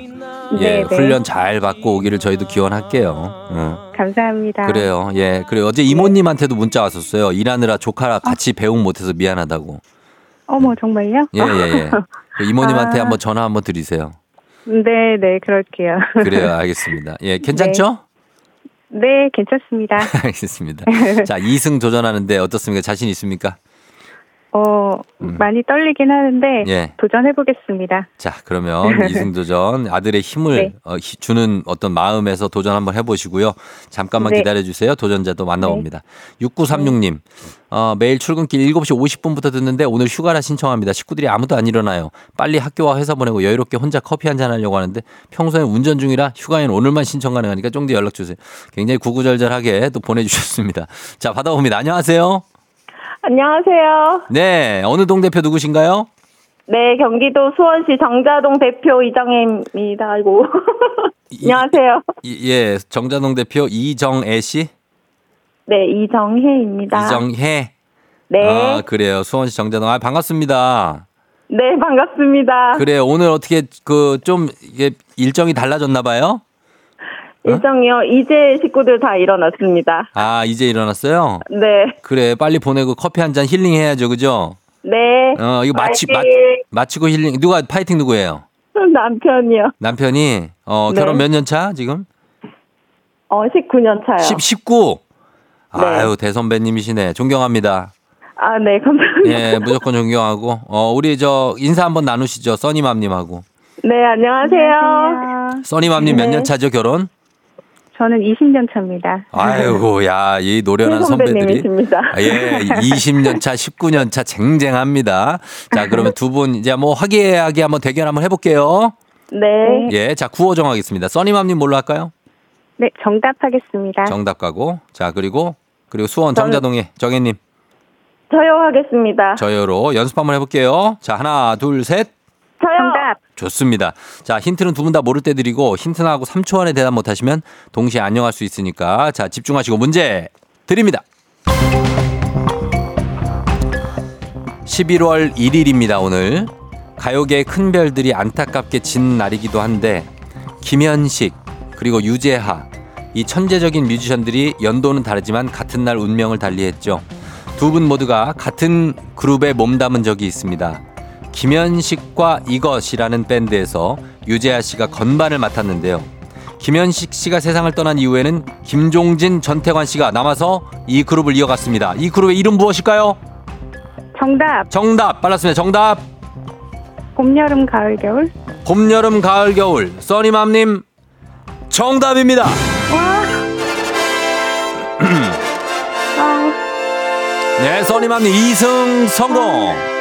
예, 네, 네. 훈련 잘 받고 오기를 저희도 기원할게요. 어. 감사합니다. 그래요. 예. 그래 어제 이모님한테도 문자 왔었어요. 일하느라 조카랑 같이 배웅 못해서 미안하다고. 어머, 정말요? 예, 예, 예. 그 이모님한테 아. 한번 전화 한번 드리세요. 네, 네, 그럴게요. 그래요. 알겠습니다. 예, 괜찮죠? 네, 괜찮습니다. 알겠습니다. 자, 2승 도전하는데 어떻습니까? 자신 있습니까? 어, 많이 떨리긴 하는데 음. 예. 도전해 보겠습니다. 자, 그러면 이승 도전 아들의 힘을 네. 어, 히- 주는 어떤 마음에서 도전 한번 해 보시고요. 잠깐만 네. 기다려 주세요. 도전자도 만나 봅니다. 6936님, 어, 매일 출근길 7시 50분부터 듣는데 오늘 휴가라 신청합니다. 식구들이 아무도 안 일어나요. 빨리 학교와 회사 보내고 여유롭게 혼자 커피 한 잔 하려고 하는데 평소에 운전 중이라 휴가엔 오늘만 신청 가능하니까 쫑디 연락 주세요. 굉장히 구구절절하게 또 보내 주셨습니다. 자, 받아봅니다. 안녕하세요. 안녕하세요. 네, 어느 동 대표 누구신가요? 네, 경기도 수원시 정자동 대표 이정혜입니다. 아이고. 안녕하세요. 이- 예, 정자동 대표 이정애 씨? 네, 이정혜입니다. 이정혜. 네. 아, 그래요. 수원시 정자동. 아, 반갑습니다. 네, 반갑습니다. 그래요. 오늘 어떻게 그 좀 이게 일정이 달라졌나 봐요? 일정이요. 이제 식구들 다 일어났습니다. 아, 이제 일어났어요? 네. 그래. 빨리 보내고 커피 한 잔 힐링 해야죠. 그죠? 네. 어, 이거 마치 마. 마치고 힐링. 누가 파이팅 누구예요? 남편이요. 남편이 어, 네. 결혼 몇 년 차 지금? 어, 19년 차요. 10 19. 네. 아유, 대선배님이시네. 존경합니다. 아, 네, 감사합니다. 예, 무조건 존경하고. 어, 우리 저 인사 한번 나누시죠. 써니맘님하고. 네, 안녕하세요. 써니맘님 몇 네. 년 차죠, 결혼? 저는 20년 차입니다. 아이고, 야, 이 노련한 선배들이. 선배님이십니다. 아, 예, 20년 차, 19년 차 쟁쟁합니다. 자, 그러면 두 분 이제 뭐 화기애애하게 한번 대결 한번 해볼게요. 네. 예, 자, 구호 정하겠습니다. 써니맘님 뭘로 할까요? 네, 정답 하겠습니다. 정답 가고. 자, 그리고, 그리고 수원 정자동의 정혜님, 저요 하겠습니다. 저요로 연습 한번 해볼게요. 자, 하나, 둘, 셋. 저요. 좋습니다. 자, 힌트는 두 분 다 모를 때 드리고 힌트 나하고 3초 안에 대답 못 하시면 동시에 안녕할 수 있으니까 자, 집중하시고 문제 드립니다. 11월 1일입니다, 오늘. 가요계의 큰 별들이 안타깝게 진 날이기도 한데 김현식 그리고 유재하 이 천재적인 뮤지션들이 연도는 다르지만 같은 날 운명을 달리했죠. 두 분 모두가 같은 그룹에 몸담은 적이 있습니다. 김현식과 이것이라는 밴드에서 유재하 씨가 건반을 맡았는데요. 김현식 씨가 세상을 떠난 이후에는 김종진, 전태관 씨가 남아서 이 그룹을 이어갔습니다. 이 그룹의 이름 무엇일까요? 정답. 정답 빨랐습니다. 정답 봄, 여름, 가을, 겨울. 봄, 여름, 가을, 겨울 써니맘님 정답입니다. 아, 네, 써니맘님 2승 성공.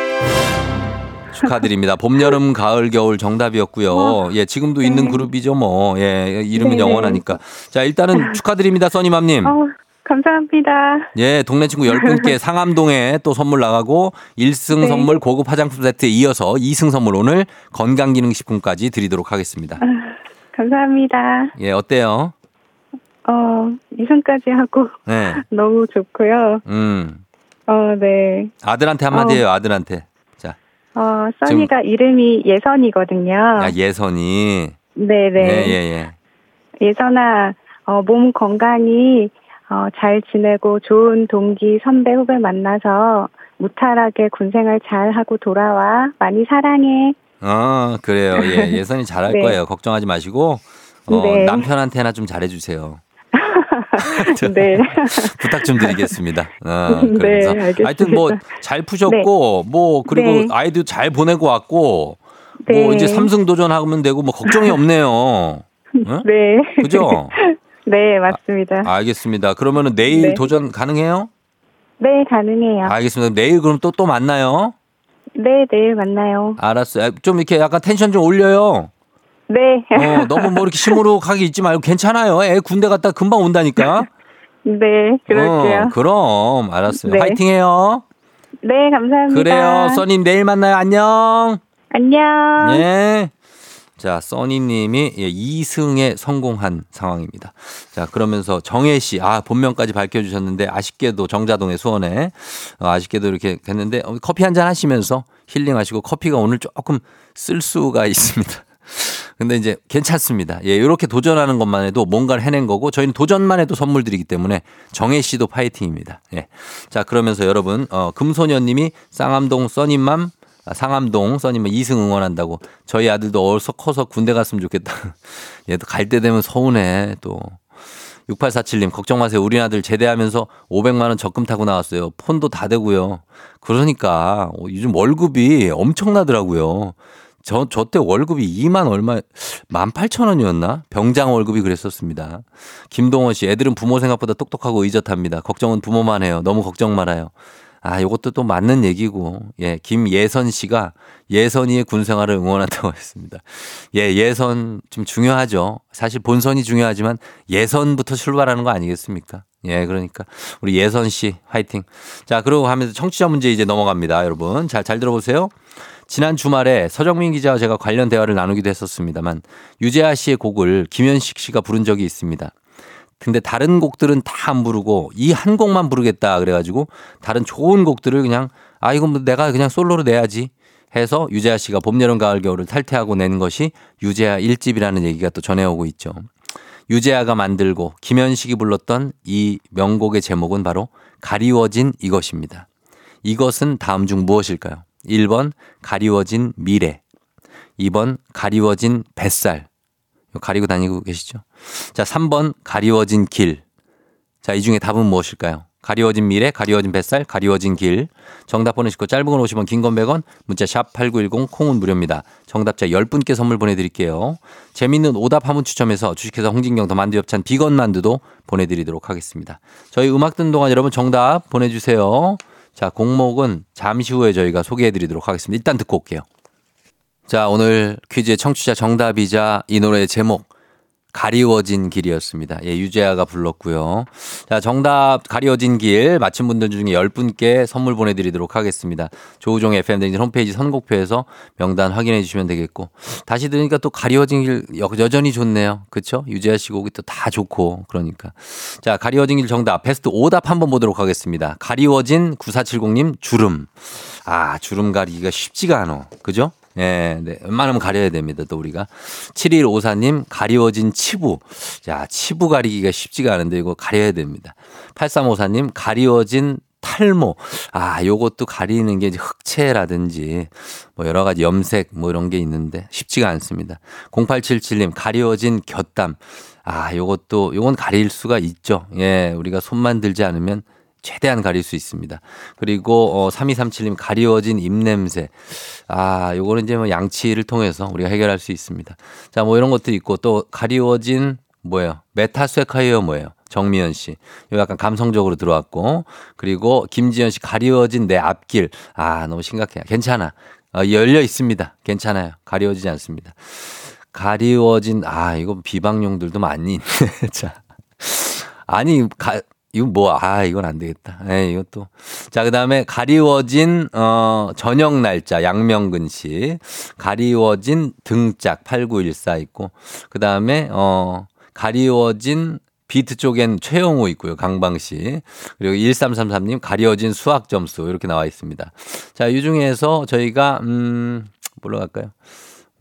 축하드립니다. 봄, 여름, 가을, 겨울 정답이었고요. 예, 지금도 있는 그룹이죠, 뭐. 예, 이름은 네네. 영원하니까. 자, 일단은 축하드립니다, 써니맘님. 어, 감사합니다. 예, 동네 친구 10분께 상암동에 또 선물 나가고 1승 네. 선물 고급 화장품 세트에 이어서 2승 선물 오늘 건강기능식품까지 드리도록 하겠습니다. 감사합니다. 예, 어때요? 어, 이승까지 하고 네. 너무 좋고요. 음. 어, 네. 아들한테 한마디 해요, 아들한테. 자, 어, 써니가 이름이 예선이거든요. 야, 예선이. 네네. 예, 예, 예. 예선아, 어, 몸 건강히, 어, 잘 지내고 좋은 동기, 선배, 후배 만나서 무탈하게 군생활 잘 하고 돌아와. 많이 사랑해. 어, 그래요. 예, 예선이 잘할 네. 거예요. 걱정하지 마시고, 어, 네. 남편한테나 좀 잘해주세요. 네. 부탁 좀 드리겠습니다. 어, 네, 알겠습니다. 하여튼 뭐 잘 푸셨고, 뭐, 그리고 네. 아이도 잘 보내고 왔고, 네. 뭐 이제 삼승 도전하면 되고, 뭐 걱정이 없네요. 응? 네. 그죠? 네, 맞습니다. 알겠습니다. 그러면은 내일 네. 도전 가능해요? 네, 가능해요. 알겠습니다. 내일 그럼 또, 또 만나요? 네, 내일 만나요. 알았어요. 좀 이렇게 약간 텐션 좀 올려요. 네. 어, 너무 뭐 이렇게 시무룩하게 있지 말고 괜찮아요. 애 군대 갔다 금방 온다니까. 네, 그럴게요. 어, 그럼 알았어요. 네. 화이팅 해요. 네, 감사합니다. 그래요. 써님 내일 만나요. 안녕. 안녕. 예. 자, 써니님이 예, 2승에 성공한 상황입니다. 자, 그러면서 정혜 씨, 아, 본명까지 밝혀주셨는데, 아쉽게도 정자동의 수원에, 어, 아쉽게도 이렇게 됐는데, 어, 커피 한 잔 하시면서 힐링하시고, 커피가 오늘 조금 쓸 수가 있습니다. 근데 이제 괜찮습니다. 예, 이렇게 도전하는 것만 해도 뭔가를 해낸 거고, 저희는 도전만 해도 선물 드리기 때문에, 정혜 씨도 파이팅입니다. 예. 자, 그러면서 여러분, 어, 금소년 님이 쌍암동 써님맘, 아, 상암동 써님은 2승 응원한다고 저희 아들도 어서 커서 군대 갔으면 좋겠다. 얘도 갈 때 되면 서운해 또. 6847님 걱정 마세요. 우리 아들 제대하면서 500만 원 적금 타고 나왔어요. 폰도 다 되고요. 그러니까 어, 요즘 월급이 엄청나더라고요. 저, 저 때 월급이 2만 얼마, 18,000원이었나? 병장 월급이 그랬었습니다. 김동원 씨, 애들은 부모 생각보다 똑똑하고 의젓합니다. 걱정은 부모만 해요. 너무 걱정 말아요. 아, 요것도 또 맞는 얘기고, 예, 김예선 씨가 예선이의 군 생활을 응원한다고 했습니다. 예, 예선 좀 중요하죠. 사실 본선이 중요하지만 예선부터 출발하는 거 아니겠습니까? 예, 그러니까 우리 예선 씨 화이팅. 자, 그러고 하면서 청취자 문제 이제 넘어갑니다, 여러분. 잘, 잘 들어보세요. 지난 주말에 서정민 기자와 제가 관련 대화를 나누기도 했었습니다.만 유재하 씨의 곡을 김현식 씨가 부른 적이 있습니다. 근데 다른 곡들은 다 안 부르고 이 한 곡만 부르겠다 그래가지고 다른 좋은 곡들을 그냥 아 이건 뭐 내가 그냥 솔로로 내야지 해서 유재하 씨가 봄, 여름, 가을, 겨울을 탈퇴하고 낸 것이 유재하 1집이라는 얘기가 또 전해오고 있죠. 유재하가 만들고 김현식이 불렀던 이 명곡의 제목은 바로 가리워진 이것입니다. 이것은 다음 중 무엇일까요? 1번 가리워진 미래 2번 가리워진 뱃살 가리고 다니고 계시죠? 자, 3번 가리워진 길. 자, 이 중에 답은 무엇일까요? 가리워진 미래, 가리워진 뱃살, 가리워진 길. 정답 보내시고 짧은 건 50원, 긴 건 100원, 문자 샵 8910 콩은 무료입니다. 정답자 10분께 선물 보내드릴게요. 재밌는 오답 한 분 추첨해서 주식회사 홍진경 더 만두 엽찬 비건 만두도 보내드리도록 하겠습니다. 저희 음악 듣는 동안 여러분 정답 보내주세요. 자, 공목은 잠시 후에 저희가 소개해 드리도록 하겠습니다. 일단 듣고 올게요. 자, 오늘 퀴즈의 청취자 정답이자 이 노래의 제목. 가리워진 길이었습니다. 예, 유재하가 불렀고요. 자, 정답 가리워진 길 맞힌 분들 중에 10분께 선물 보내드리도록 하겠습니다. 조우종 FM 댕진 홈페이지 선곡표에서 명단 확인해 주시면 되겠고 다시 들으니까 또 가리워진 길 여- 여전히 좋네요. 그렇죠? 유재하 씨 곡이 또 다 좋고 그러니까. 자, 가리워진 길 정답 베스트 오답 한번 보도록 하겠습니다. 가리워진 9470님 주름. 아, 주름 가리기가 쉽지가 않아. 그죠? 예, 네. 웬만하면 가려야 됩니다. 또 우리가. 7154님, 가리워진 치부. 자, 치부 가리기가 쉽지가 않은데 이거 가려야 됩니다. 8354님, 가리워진 탈모. 아, 요것도 가리는 게 흑채라든지 뭐 여러 가지 염색 뭐 이런 게 있는데 쉽지가 않습니다. 0877님, 가리워진 곁담. 아, 요것도, 요건 가릴 수가 있죠. 예, 우리가 손만 들지 않으면 최대한 가릴 수 있습니다. 그리고 어 3237님 가리워진 입냄새. 아, 요거는 이제 뭐 양치를 통해서 우리가 해결할 수 있습니다. 자, 뭐 이런 것도 있고 또 가리워진 뭐예요? 메타쇠카이어 뭐예요? 정미연 씨. 이거 약간 감성적으로 들어왔고 그리고 김지연 씨 가리워진 내 앞길. 아, 너무 심각해. 괜찮아. 어, 열려 있습니다. 괜찮아요. 가리워지지 않습니다. 가리워진 아, 이거 비방용들도 많이 있네. 자. 아니, 가, 이거 뭐, 아, 이건 안 되겠다. 에 이것도. 자, 그 다음에 가리워진, 어, 저녁 날짜, 양명근 씨. 가리워진 등짝, 8914 있고. 그 다음에, 어, 가리워진 비트 쪽엔 최영호 있고요. 강방 씨. 그리고 1333님, 가리워진 수학 점수. 이렇게 나와 있습니다. 자, 이 중에서 저희가, 음, 뭘로 갈까요?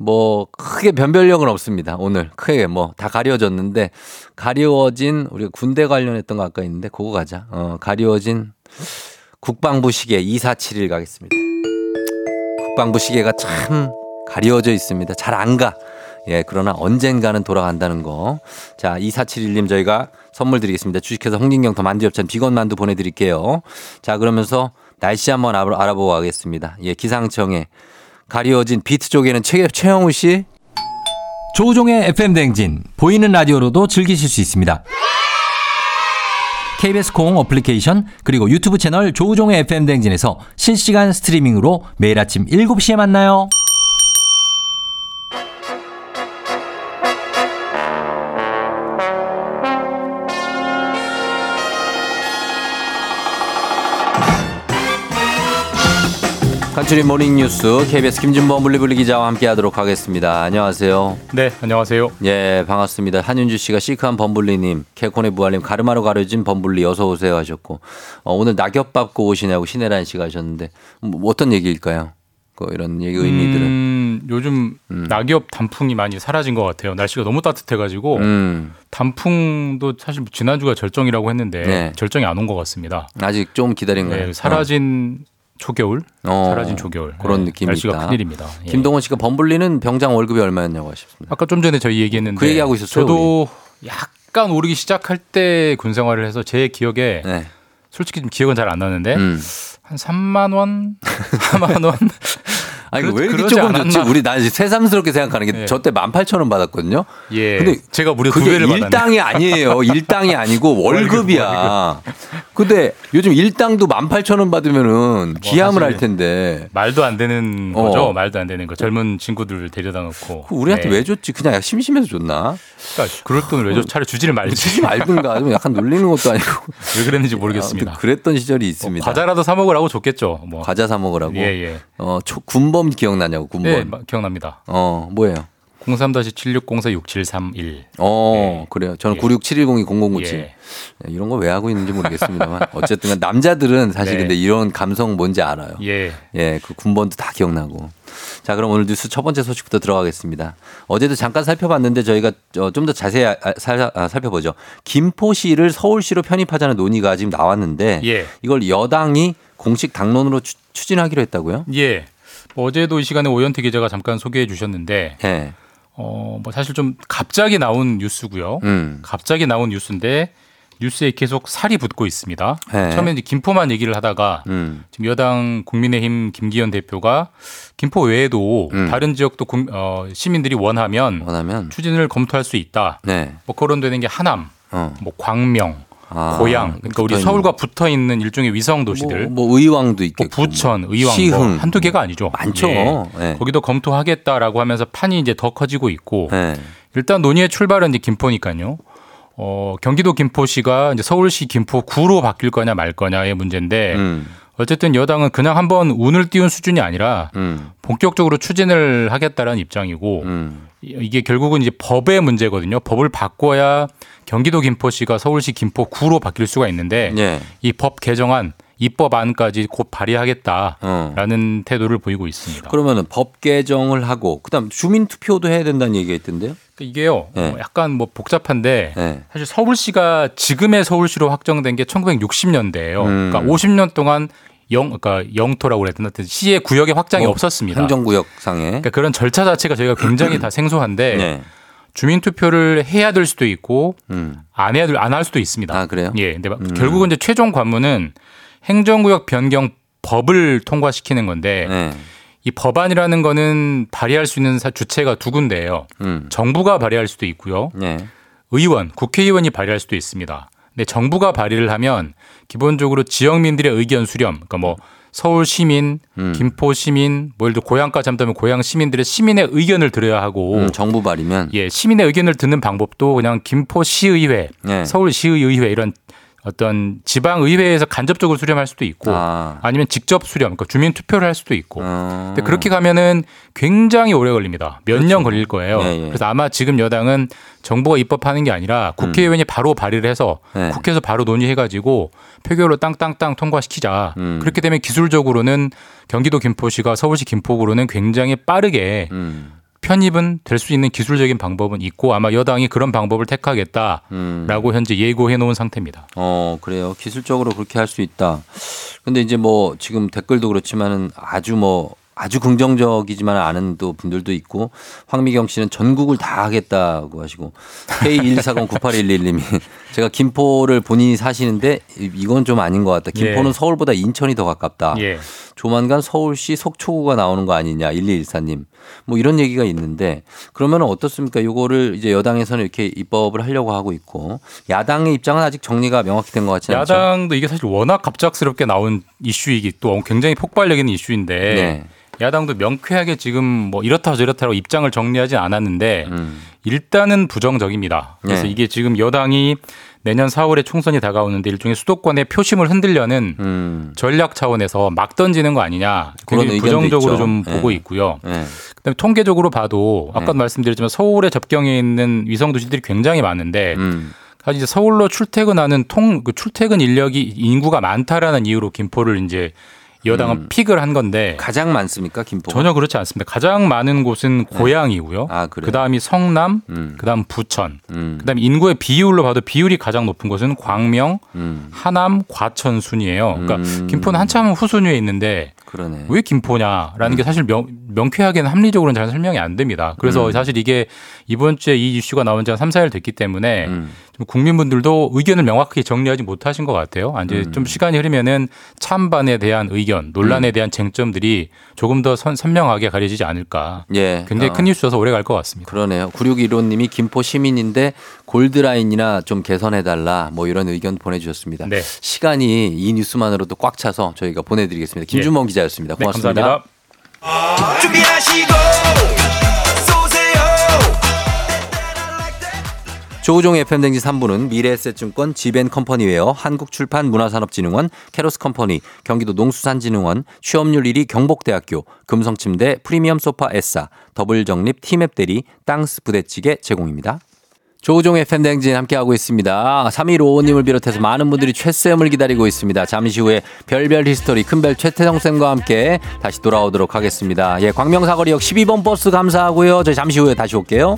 뭐 크게 변별력은 없습니다. 오늘 크게 뭐 다 가려졌는데 가려워진 우리가 군대 관련했던 거 아까 있는데 그거 가자. 어, 가려워진 국방부 시계 2471 가겠습니다. 국방부 시계가 참 가려져 있습니다. 잘 안 가. 예, 그러나 언젠가는 돌아간다는 거. 자, 2471님 저희가 선물 드리겠습니다. 주식회사 홍진경 더 만두엽찬 비건 만두 보내드릴게요. 자, 그러면서 날씨 한번 알아- 알아보고 가겠습니다. 예, 기상청에 가려진 비트 쪽에는 최, 최영우 씨. 조우종의 FM 댕진 보이는 라디오로도 즐기실 수 있습니다. KBS 콩 어플리케이션 그리고 유튜브 채널 조우종의 FM 댕진에서 실시간 스트리밍으로 매일 아침 7시에 만나요. 간추린 모닝 뉴스 KBS 김준범 범블리 기자와 함께 하도록 하겠습니다. 안녕하세요. 네, 안녕하세요. 예, 반갑습니다. 한윤주 씨가 시크한 범블리님, 개콘의 부활님, 가르마로 가려진 범블리 어서 오세요 하셨고, 어, 오늘 낙엽 밟고 오시냐고 신혜란 씨가 하셨는데, 뭐, 어떤 얘기일까요? 그 이런 얘기 의미들은. 음, 요즘 낙엽 단풍이 많이 사라진 것 같아요. 날씨가 너무 따뜻해가지고 음, 단풍도 사실 지난주가 절정이라고 했는데 네. 절정이 안 온 것 같습니다. 아직 좀 기다린 거예요. 네, 사라진 초겨울, 어, 사라진 초겨울 그런 네, 느낌이 날씨가 있다. 큰일입니다. 예. 김동원 씨가 범블리는 병장 월급이 얼마였냐고 하셨습니다. 아까 좀 전에 저희 얘기했는데 그 얘기하고 있었어요, 저도 약간 오르기 시작할 때 군 생활을 해서 제 기억에 네. 솔직히 좀 기억은 잘 안 나는데 음. 한 3만 원, 4만 원. 아니, 그러- 왜 이렇게 조금 좋지? 않았나? 우리 나 이제 새삼스럽게 생각하는 게 네. 저때 18,000원 받았거든요. 예. 근데 제가 무려 두 그게 배를 받았네. 일당이 아니에요. 일당이 아니고 월급이야. 근데 요즘 일당도 18,000원 받으면은 기함을 사실 할 텐데. 말도 안 되는 어. 거죠. 말도 안 되는 거. 젊은 친구들 데려다 놓고. 그 우리한테 네. 왜 줬지? 그냥 심심해서 줬나? 그러니까 그럴 돈을 왜 줘? 차라리 주지를 말지. 주지 말든가. 좀 약간 놀리는 것도 아니고. 왜 그랬는지 모르겠습니다. 그랬던 시절이 있습니다. 과자라도 사 먹으라고 줬겠죠. 뭐. 과자 사 먹으라고. 예, 예. 어, 초- 군범 기억나냐고, 군범. 네, 마- 기억납니다. 어, 뭐예요? 03-7604-6731. 어, 그래요. 저는 9671020097. 예. 이런 거 왜 하고 있는지 모르겠습니다만. 어쨌든 간 남자들은 사실 네. 근데 이런 감성 뭔지 알아요. 예. 예, 그 군번도 다 기억나고. 자, 그럼 오늘 뉴스 첫 번째 소식부터 들어가겠습니다. 어제도 잠깐 살펴봤는데 저희가 좀 더 자세히 아- 살, 아, 살펴보죠. 김포시를 서울시로 편입하자는 논의가 지금 나왔는데 예. 이걸 여당이 공식 당론으로 추, 추진하기로 했다고요? 예. 뭐 어제도 이 시간에 오현태 기자가 잠깐 소개해 주셨는데 예. 어, 뭐 사실 좀 갑자기 나온 뉴스고요. 음. 갑자기 나온 뉴스인데 뉴스에 계속 살이 붙고 있습니다. 네. 처음에 이제 김포만 얘기를 하다가 음. 지금 여당 국민의힘 김기현 대표가 김포 외에도 음. 다른 지역도 국- 어, 시민들이 원하면 원하면 추진을 검토할 수 있다. 네. 뭐 거론되는 게 하남, 어. 뭐 광명, 아, 고양, 그러니까 우리. 서울과 붙어 있는 일종의 위성 도시들. 뭐, 뭐 의왕도 뭐 있겠고. 부천, 의왕, 시흥. 뭐 한두 개가 아니죠. 많죠. 예. 네. 거기도 검토하겠다라고 하면서 판이 이제 더 커지고 있고 네. 일단 논의의 출발은 이제 김포니까요. 어, 경기도 김포시가 이제 서울시 김포구로 바뀔 거냐 말 거냐의 문제인데 음. 어쨌든 여당은 그냥 한번 운을 띄운 수준이 아니라 음. 본격적으로 추진을 하겠다라는 입장이고 음. 이- 이게 결국은 이제 법의 문제거든요. 법을 바꿔야 경기도 김포시가 서울시 김포구로 바뀔 수가 있는데 예. 이법 개정안 입법안까지 곧 발의하겠다라는 어. 태도를 보이고 있습니다. 그러면은 법 개정을 하고 그다음 주민 투표도 해야 된다는 얘기가 있던데요. 그러니까 이게요. 네. 어, 약간 뭐 복잡한데 네. 사실 서울시가 지금의 서울시로 확정된 게 1960년대예요. 음. 그러니까 50년 동안 영 그러니까 영토라고 그랬던 하여튼 시의 구역의 확장이 뭐 없었습니다. 행정구역상에. 그러니까 그런 절차 자체가 저희가 굉장히 다 생소한데 네. 주민 투표를 해야 될 수도 있고 음. 안 해야 될안 할 수도 있습니다. 아 그래요? 예. 근데 결국은 이제 최종 관문은 행정구역 변경 법을 통과시키는 건데 네. 이 법안이라는 거는 발의할 수 있는 사- 주체가 두 군데예요. 음. 정부가 발의할 수도 있고요. 네. 의원, 국회의원이 발의할 수도 있습니다. 근데 정부가 발의를 하면 기본적으로 지역민들의 의견 수렴, 그러니까 뭐 서울 시민, 음. 김포 시민, 뭐 예를 들어 고향까지 한다면 고향 시민들의 시민의 의견을 들어야 하고 음, 정부 발이면. 예, 시민의 의견을 듣는 방법도 그냥 김포 시의회, 네. 서울 시의회 이런 어떤 지방 의회에서 간접적으로 수렴할 수도 있고 아. 아니면 직접 수렴, 그러니까 주민 투표를 할 수도 있고. 어. 근데 그렇게 가면은 굉장히 오래 걸립니다. 몇 년 걸릴 거예요. 예, 예. 그래서 아마 지금 여당은 정부가 입법하는 게 아니라 국회의원이 바로 발의를 해서 네. 국회에서 바로 논의해가지고 표결로 땅땅땅 통과시키자. 음. 그렇게 되면 기술적으로는 경기도 김포시가 서울시 김포구로는 굉장히 빠르게 음. 편입은 될 수 있는 기술적인 방법은 있고 아마 여당이 그런 방법을 택하겠다라고 음. 현재 예고해 놓은 상태입니다. 어, 그래요. 기술적으로 그렇게 할 수 있다. 근데 이제 뭐 지금 댓글도 그렇지만은 아주 뭐 아주 긍정적이지만 않은 또 분들도 있고 황미경 씨는 전국을 다 하겠다고 하시고 K1409811님이 제가 김포를 본인이 사시는데 이- 이건 좀 아닌 것 같다. 김포는 예. 서울보다 인천이 더 가깝다. 예. 조만간 서울시 속초구가 나오는 거 아니냐 1214님 뭐 이런 얘기가 있는데 그러면 어떻습니까? 이거를 이제 여당에서는 이렇게 입법을 하려고 하고 있고 야당의 입장은 아직 정리가 명확히 된 것 같지는 않죠. 야당도 이게 사실 워낙 갑작스럽게 나온 이슈이기 또 굉장히 폭발력 있는 이슈인데 네. 야당도 명쾌하게 지금 뭐 이렇다 저렇다라고 입장을 정리하지 않았는데 음. 일단은 부정적입니다. 그래서 네. 이게 지금 여당이 내년 4월에 총선이 다가오는데 일종의 수도권의 표심을 흔들려는 음. 전략 차원에서 막 던지는 거 아니냐 그런 부정적으로 있죠. 좀 네. 보고 있고요. 네. 그다음에 통계적으로 봐도 아까 네. 말씀드렸지만 서울에 접경에 있는 위성 도시들이 굉장히 많은데 음. 사실 이제 서울로 출퇴근하는 통그 출퇴근 인력이 인구가 많다라는 이유로 김포를 이제 여당은 음. 픽을 한 건데 가장 많습니까 김포가? 전혀 그렇지 않습니다. 가장 많은 곳은 고양이고요. 아, 그래요? 그다음이 성남, 음. 그다음 부천, 음. 그다음 인구의 비율로 봐도 비율이 가장 높은 곳은 광명, 음. 하남, 과천 순이에요. 그러니까 음. 김포는 한참 후순위에 있는데 그러네. 왜 김포냐라는 음. 게 사실 명, 명쾌하게는 합리적으로는 잘 설명이 안 됩니다. 그래서 음. 사실 이게 이번 주에 이 이슈가 나온 지 한 3, 4일 됐기 때문에 음. 좀 국민분들도 의견을 명확하게 정리하지 못하신 것 같아요. 아, 이제 음. 좀 시간이 흐르면은 찬반에 대한 의견, 논란에 대한 쟁점들이 조금 더 선, 선명하게 가려지지 않을까. 예. 굉장히 어. 큰 이슈여서 오래 갈 것 같습니다. 그러네요. 9615님이 김포 시민인데 골드라인이나 좀 개선해달라 뭐 이런 의견 보내주셨습니다. 네. 시간이 이 뉴스만으로도 꽉 차서 저희가 보내드리겠습니다. 김준범 기자였습니다. 네, 고맙습니다. 감사합니다. 준비하시고 조우종 FM댕지 3부는 미래에셋증권 지벤컴퍼니웨어 한국출판문화산업진흥원 캐로스컴퍼니 경기도 농수산진흥원 취업률 1위 경복대학교 금성침대 프리미엄 소파 에싸 더블정립 티맵 대리 땅스 부대찌개 제공입니다. 조우종의 FM댕진 함께하고 있습니다. 3155님을 비롯해서 많은 분들이 최쌤을 기다리고 있습니다. 잠시 후에 별별 히스토리 큰별 최태성쌤과 함께 다시 돌아오도록 하겠습니다. 예, 광명사거리역 12번 버스 감사하고요. 저희 잠시 후에 다시 올게요.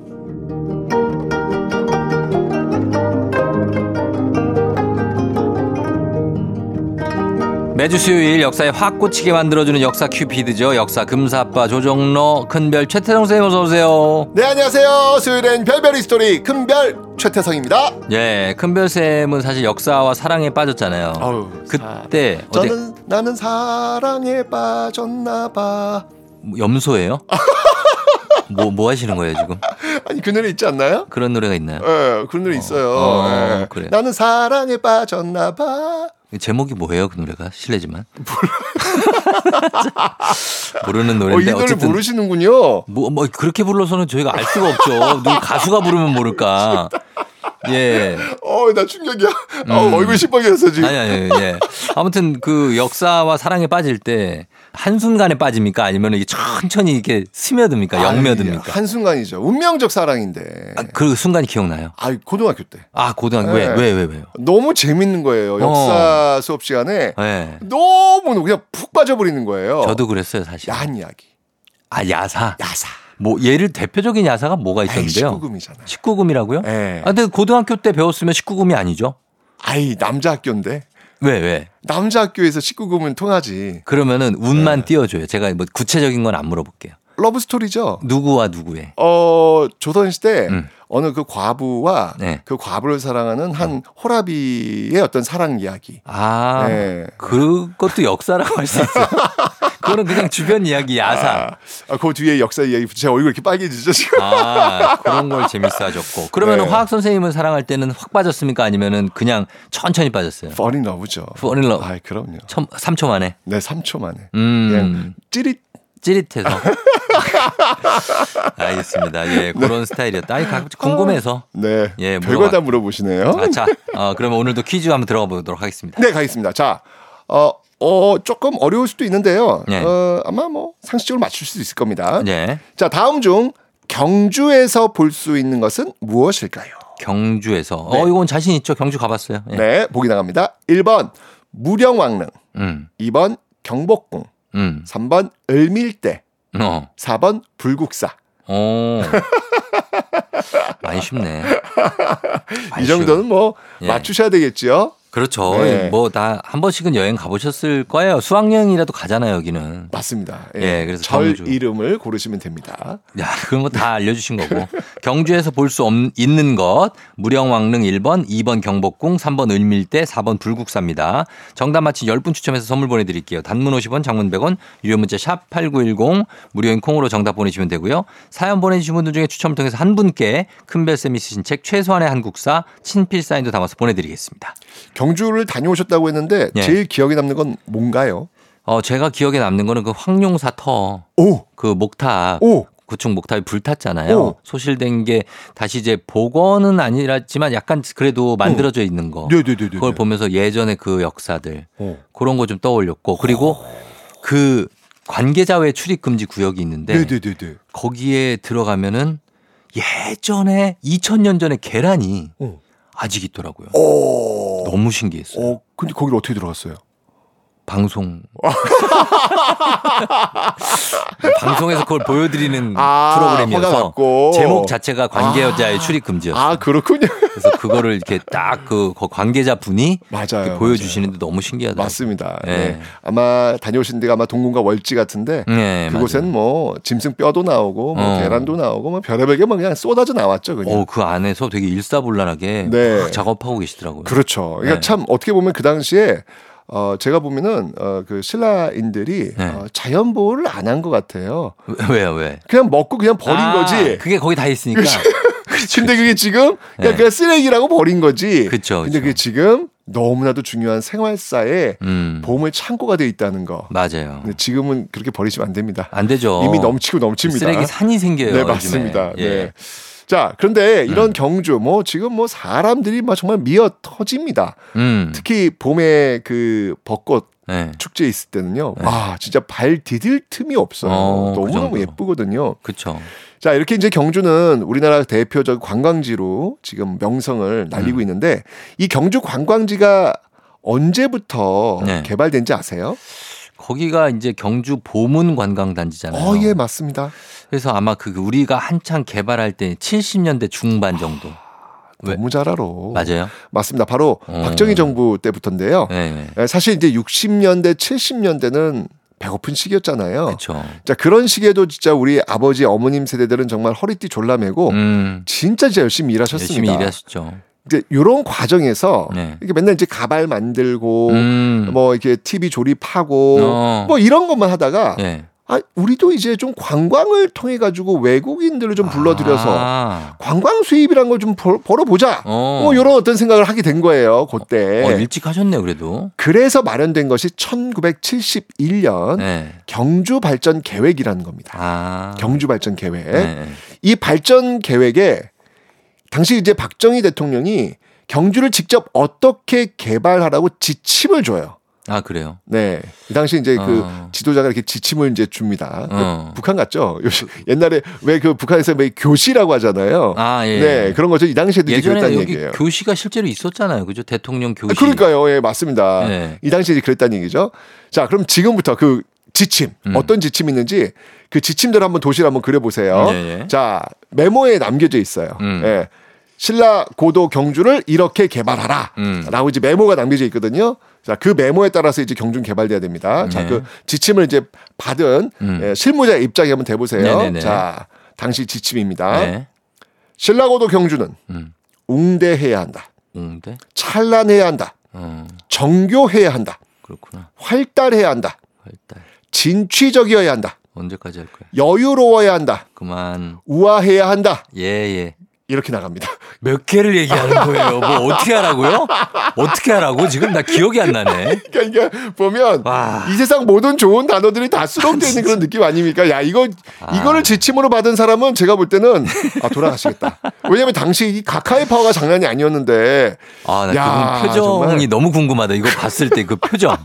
매주 수요일 역사에 확 꽂히게 만들어주는 역사 큐피드죠. 역사 금사빠 조정로 큰별 최태성 쌤 어서 오세요. 네 안녕하세요 수요일엔 별별 히스토리 큰별 최태성입니다 예, 큰별 쌤은 사실 역사와 사랑에 빠졌잖아요. 아우, 그때 어디 저는 나는 사랑에 빠졌나봐 뭐 염소예요? 뭐 뭐 하시는 거예요 지금? 아니 그 노래 있지 않나요? 그런 노래가 있나요? 예, 그런 노래 있어요 어, 예. 그래요. 나는 사랑에 빠졌나봐 제목이 뭐예요 그 노래가? 실례지만. 모르는 어, 이 노래인데 노래 어쨌든 모르시는군요. 뭐, 뭐 그렇게 불러서는 저희가 알 수가 없죠. 누구 가수가 부르면 모를까. 예. 어 나 충격이야. 어, 음. 얼굴 시뻘개졌어 지금. 아니 아니 예. 아무튼 그 역사와 사랑에 빠질 때 한순간에 빠집니까? 아니면 이게 천천히 이렇게 스며듭니까? 영며듭니까? 아이, 한순간이죠. 운명적 사랑인데. 아, 그 순간이 기억나요? 아 고등학교 때. 아 고등학교 네. 왜 왜 왜 왜요? 너무 재밌는 거예요 역사 수업 시간에. 예. 너무 그냥 푹 빠져버리는 거예요. 저도 그랬어요 사실. 야한 이야기. 아 야사. 야사. 뭐 예를 대표적인 야사가 뭐가 있었는데요? 19금이잖아요. 19금이라고요? 예. 아, 근데 고등학교 때 배웠으면 19금이 아니죠? 아이 남자 학교인데 왜, 왜? 남자 학교에서 19금은 통하지 그러면은 네. 운만 띄워줘요. 제가 뭐 구체적인 건 안 물어볼게요. 러브 스토리죠. 누구와 누구의? 어 조선 시대 음. 어느 그 과부와 네. 그 과부를 사랑하는 한 홀아비의 어떤 사랑 이야기. 아, 네. 그것도 역사라고 할 수 있어요. 그거는 그냥 주변 이야기, 야사. 아, 그 뒤에 역사 이야기 제 얼굴 이렇게 빨개지죠 지금. 아, 그런 걸 재밌어 하셨고. 그러면은 네. 화학 선생님을 사랑할 때는 확 빠졌습니까? 아니면은 그냥 천천히 빠졌어요? Fall in love죠. Fall in love. 아, 그럼요. 첨, 3초 만에. 네, 3초 만에. 음. 그냥 찌릿 찌릿해서. 알겠습니다. 예, 그런 스타일이었다. 아니, 궁금해서. 네. 예, 별거 다 물어보시네요. 아, 자, 어, 그러면 오늘도 퀴즈 한번 들어가 보도록 하겠습니다. 네, 가겠습니다. 자, 어, 어, 조금 어려울 수도 있는데요. 네. 어, 아마 뭐 상식적으로 맞출 수 있을 겁니다. 네. 자, 다음 중 경주에서 볼 수 있는 것은 무엇일까요? 경주에서. 네. 어, 이건 자신 있죠. 경주 가봤어요. 예. 네, 보기 나갑니다. 1번 무령왕릉, 음, 2번 경복궁, 음, 3번 을밀대, 어, 4번 불국사. 어. 많이 쉽네. 이 정도는 뭐 예. 맞추셔야 되겠죠? 그렇죠. 네. 뭐다 한 번씩은 여행 가보셨을 거예요. 수학여행이라도 가잖아요, 여기는. 맞습니다. 예, 그래서 절 경주. 이름을 고르시면 됩니다. 야, 그런 거 다 알려주신 거고. 경주에서 볼 수 있는 것. 무령왕릉 1번, 2번 경복궁, 3번 을밀대, 4번 불국사입니다. 정답 맞힌 10분 추첨해서 선물 보내드릴게요. 단문 50원, 장문 100원, 유료 문자 샵 8910, 무료인 콩으로 정답 보내주시면 되고요. 사연 보내주신 분들 중에 추첨을 통해서 한 분께 큰별쌤이 쓰신 책 최소한의 한국사 친필 사인도 담아서 보내드리겠습니다. 경주를 다녀오셨다고 했는데 예. 제일 기억에 남는 건 뭔가요? 어, 제가 기억에 남는 거는 그 황룡사 터. 오! 그 목탑. 오! 구축 목탑이 불탔잖아요. 오. 소실된 게 다시 이제 복원은 아니랐지만 약간 그래도 만들어져 있는 거. 네네네네. 그걸 보면서 예전의 그 역사들 오. 그런 거 좀 떠올렸고 그리고 그 관계자 외 출입 금지 구역이 있는데 네네네네. 거기에 들어가면은 예전에 2000년 전에 계란이 어. 아직 있더라고요. 오. 너무 신기했어요. 어, 근데 거기를 어떻게 들어갔어요? 방송 방송에서 그걸 보여드리는 아, 프로그램이어서. 제목 자체가 관계자의 출입 금지였어요. 아, 그렇군요. 그래서 그거를 이렇게 딱 그 관계자 분이 맞아요. 보여주시는데 너무 신기하더라고요. 맞습니다. 네. 네. 아마 다녀오신 데가 아마 동궁과 월지 같은데 네, 그곳엔 뭐 짐승 뼈도 나오고 뭐 어. 계란도 나오고 뭐 별의별 게 뭐 그냥 쏟아져 나왔죠, 그냥. 어, 그 안에서 되게 일사불란하게 네. 막 작업하고 계시더라고요. 그렇죠. 그러니까 네. 참 어떻게 보면 그 당시에 어 제가 보면은 어 그 신라인들이 네. 어, 자연 보호를 안 한 것 같아요. 왜- 왜요, 왜? 그냥 먹고 그냥 버린 아, 거지. 그게 거기 다 있으니까. 근데 그게 지금 그냥, 네. 그냥 쓰레기라고 버린 거지. 그쵸, 근데 그게 지금 너무나도 중요한 생활사에 음, 보험의 창고가 돼 있다는 거. 맞아요. 지금은 그렇게 버리시면 안 됩니다. 안 되죠. 이미 넘치고 넘칩니다. 쓰레기 산이 생겨요. 네. 맞습니다. 예. 음. 네. 자, 그런데 이런 경주 뭐 지금 뭐 사람들이 막 정말 미어 터집니다. 음, 특히 봄에 그 벚꽃 네. 축제 있을 때는요. 와, 진짜 발 디딜 틈이 없어요. 어, 그 너무너무 정도. 예쁘거든요. 그쵸. 자, 이렇게 이제 경주는 우리나라 대표적 관광지로 지금 명성을 날리고 음. 있는데 이 경주 관광지가 언제부터 네. 개발된지 아세요? 거기가 이제 경주 보문 관광 단지잖아요. 어, 예, 맞습니다. 그래서 아마 그 우리가 한창 개발할 때 70년대 중반 정도. 왜? 너무 잘 알아. 맞아요. 맞습니다. 바로 어. 박정희 정부 때부터인데요. 네. 예, 사실 이제 60년대, 70년대는 배고픈 시기였잖아요. 그렇죠. 자, 그런 시기에도 진짜 우리 아버지, 어머님 세대들은 정말 허리띠 졸라매고 음, 진짜 진짜 열심히 일하셨습니다. 열심히 일하셨죠. 이제 이런 과정에서 네. 이렇게 맨날 이제 가발 만들고 음, 뭐 이렇게 TV 조립하고 어. 뭐 이런 것만 하다가 네. 아, 우리도 이제 좀 관광을 통해 가지고 외국인들을 좀 불러들여서 아, 관광 수입이란 걸 좀 벌어보자. 어. 뭐 이런 어떤 생각을 하게 된 거예요. 그때. 어, 일찍 하셨네요, 그래도. 그래서 마련된 것이 1971년 네. 경주 발전 계획이라는 겁니다. 아. 경주 발전 계획. 네. 이 발전 계획에 당시 이제 박정희 대통령이 경주를 직접 어떻게 개발하라고 지침을 줘요. 아, 그래요. 네. 이 당시 이제 그 어. 지도자가 이렇게 지침을 이제 줍니다. 어. 북한 같죠? 요시- 옛날에 왜 그 북한에서 왜 교시라고 하잖아요. 아, 예. 네. 그런 거죠. 이 당시에도 예전에 그랬다는 여기 얘기예요. 교시가 실제로 있었잖아요. 그죠? 대통령 교시. 아, 그러니까요. 예, 맞습니다. 네. 이 당시에 이제 그랬다는 얘기죠. 자, 그럼 지금부터 그 지침, 음. 어떤 지침이 있는지 그 지침대로 한번 도시를 한번 그려보세요. 예, 예. 자, 메모에 남겨져 있어요. 음. 예. 신라 고도 경주를 이렇게 개발하라. 음. 라고 이제 메모가 남겨져 있거든요. 자, 그 메모에 따라서 이제 경주는 개발돼야 됩니다. 자, 네. 그 지침을 이제 받은 음. 예, 실무자 입장에 한번 대보세요. 네네네. 자, 당시 지침입니다. 네. 신라고도 경주는 음. 웅대해야 한다. 웅대? 찬란해야 한다. 어, 정교해야 한다. 그렇구나. 활달해야 한다. 일단 진취적이어야 한다. 언제까지 할 거야? 여유로워야 한다. 그만. 우아해야 한다. 예, 예. 이렇게 나갑니다. 몇 개를 얘기하는 거예요? 뭐 어떻게 하라고요? 어떻게 하라고? 지금 나 기억이 안 나네. 그러니까 이게 보면 이 세상 모든 좋은 단어들이 다 수록되어 있는 그런 느낌 아닙니까? 야 이거 이거를 지침으로 받은 사람은 제가 볼 때는 아 돌아가시겠다. 왜냐면 당시 이 각하의 파워가 장난이 아니었는데. 아, 나 야, 그분 표정이 정말. 너무 궁금하다. 이거 봤을 때 그 표정.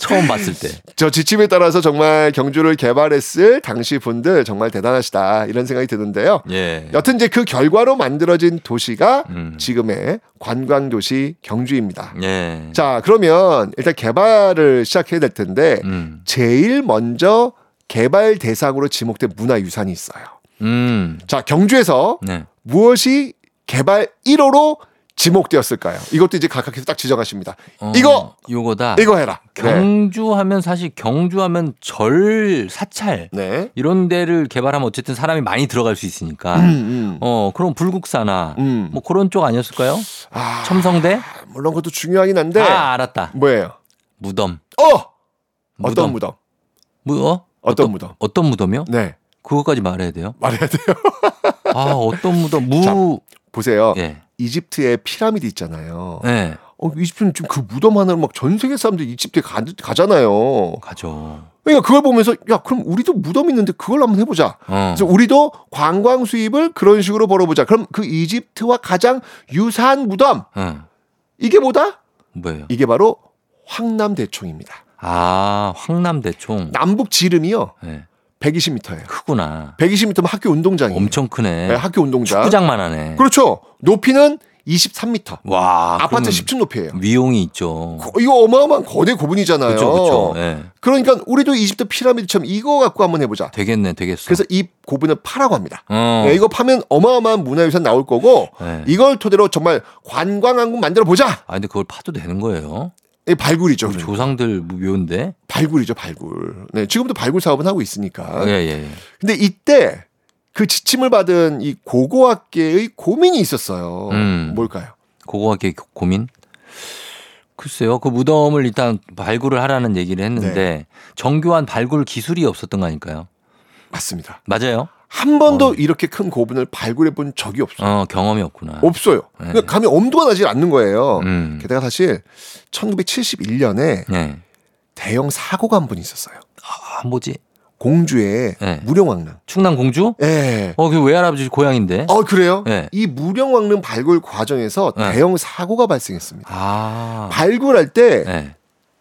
처음 봤을 때. 저 지침에 따라서 정말 경주를 개발했을 당시 분들 정말 대단하시다 이런 생각이 드는데요. 예. 여튼 이제 그 결과로 만들어진 도시가 음. 지금의 관광 도시 경주입니다. 예. 자, 그러면 일단 개발을 시작해야 될 텐데 음. 제일 먼저 개발 대상으로 지목된 문화유산이 있어요. 음. 자, 경주에서 네. 무엇이 개발 1호로 지목되었을까요? 이것도 이제 각각에서 딱 지정하십니다. 어, 이거 요거다. 이거 해라. 네. 경주하면 사실 경주하면 절 사찰 네. 이런 데를 개발하면 어쨌든 사람이 많이 들어갈 수 있으니까 음, 음. 어 그럼 불국사나 음. 뭐 그런 쪽 아니었을까요? 아, 첨성대? 물론 그것도 중요하긴 한데 아 알았다. 뭐예요? 무덤. 어! 어떤 무덤? 무 어? 어떤 무덤? 어떤 무덤이요? 네. 그거까지 말해야 돼요? 말해야 돼요. 아 어떤 무덤? 무 자, 보세요. 예. 이집트에 피라미드 있잖아요. 네. 어, 이집트는 지금 그 무덤 하나로 막 전 세계 사람들이 이집트에 가, 가잖아요. 가죠. 그러니까 그걸 보면서 야 그럼 우리도 무덤 있는데 그걸 한번 해보자. 어. 그래서 우리도 관광 수입을 그런 식으로 벌어보자. 그럼 그 이집트와 가장 유사한 무덤 어. 이게 뭐다? 뭐예요? 이게 바로 황남대총입니다. 아 황남대총. 남북 지름이요 네. 120m예요. 크구나. 120m면 학교 운동장이에요. 엄청 크네. 네, 학교 운동장. 축구장만 하네. 그렇죠. 높이는 23m. 와. 아파트 그러면 10층 높이에요. 위용이 있죠. 거- 이거 어마어마한 거대 고분이잖아요. 그렇죠, 그렇죠. 예. 그러니까 우리도 이집트 피라미드처럼 이거 갖고 한번 해보자. 되겠네, 되겠어. 그래서 이 고분을 파라고 합니다. 어. 네, 이거 파면 어마어마한 문화유산 나올 거고 네. 이걸 토대로 정말 관광항공 만들어 보자. 아 근데 그걸 파도 되는 거예요? 이 발굴이죠. 그러니까. 조상들 묘인데. 발굴이죠, 발굴. 네, 지금도 발굴 사업은 하고 있으니까. 예, 예. 예. 근데 이때 그 지침을 받은 이 고고학계의 고민이 있었어요. 음. 뭘까요? 고고학계 고민? 글쎄요. 그 무덤을 일단 발굴을 하라는 얘기를 했는데 네. 정교한 발굴 기술이 없었던 거 아닐까요? 맞습니다. 맞아요. 한 번도 이렇게 큰 고분을 발굴해 본 적이 없어요. 어, 경험이 없구나. 없어요. 네. 그러니까 감히 엄두가 나지 않는 거예요. 음. 게다가 사실 1971년에 네. 대형 사고가 한 번 있었어요. 아, 뭐지? 공주의 네. 무령왕릉. 충남 공주? 예. 어, 그 외할아버지 고향인데. 어 그래요? 네. 이 무령왕릉 발굴 과정에서 네. 대형 사고가 발생했습니다. 아. 발굴할 때 네.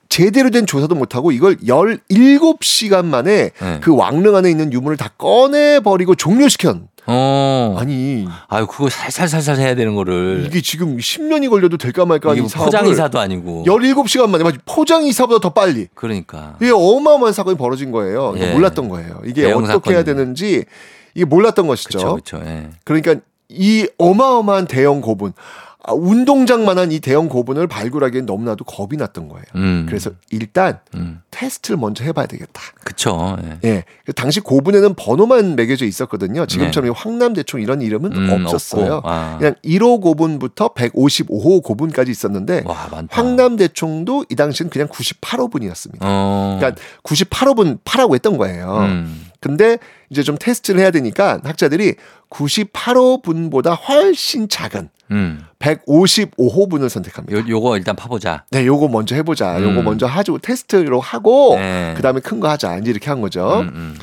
제대로 된 조사도 못하고 이걸 17시간 만에 네. 그 왕릉 안에 있는 유물을 다 꺼내버리고 종료시켰. 어. 아니 아유, 그거 살살살살 해야 되는 거를. 이게 지금 10년이 걸려도 될까 말까 하는 이 사업을 포장이사도 아니고. 17시간 만에 포장이사보다 더 빨리 그러니까. 이게 어마어마한 사건이 벌어진 거예요. 예. 몰랐던 거예요. 이게 어떻게 해야 사건이네. 되는지 이게 몰랐던 것이죠. 그렇죠, 그렇죠. 예. 그러니까 이 어마어마한 대형 고분, 아, 운동장만한 이 대형 고분을 발굴하기엔 너무나도 겁이 났던 거예요. 음. 그래서 일단 음. 테스트를 먼저 해봐야 되겠다. 그쵸. 예. 예, 그 당시 고분에는 번호만 매겨져 있었거든요. 지금처럼 황남대총 이런 이름은 네. 음, 없었어요. 아. 그냥 1호 고분부터 155호 고분까지 있었는데 와. 황남대총도 이 당시엔 그냥 98호분이었습니다. 어. 그러니까 98호분 파라고 했던 거예요. 음. 근데 이제 좀 테스트를 해야 되니까 학자들이 98호분보다 훨씬 작은 음. 155호분을 선택합니다. 요, 요거 일단 파보자. 네, 요거 먼저 해보자. 요거 음. 먼저 하죠. 테스트로 하고 네. 그 다음에 큰 거 하자. 이제 이렇게 한 거죠. 음, 음.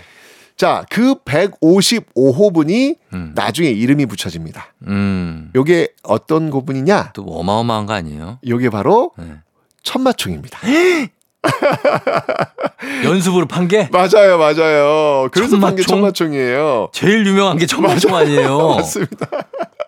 자, 그 155호분이 음. 나중에 이름이 붙여집니다. 음. 요게 어떤 고분이냐? 또 어마어마한 거 아니에요? 요게 바로 네. 천마총입니다. 연습으로 판 게? 맞아요, 맞아요. 그래서 판게 천마총? 천마총이에요. 제일 유명한 게 천마총 아니에요? 맞습니다.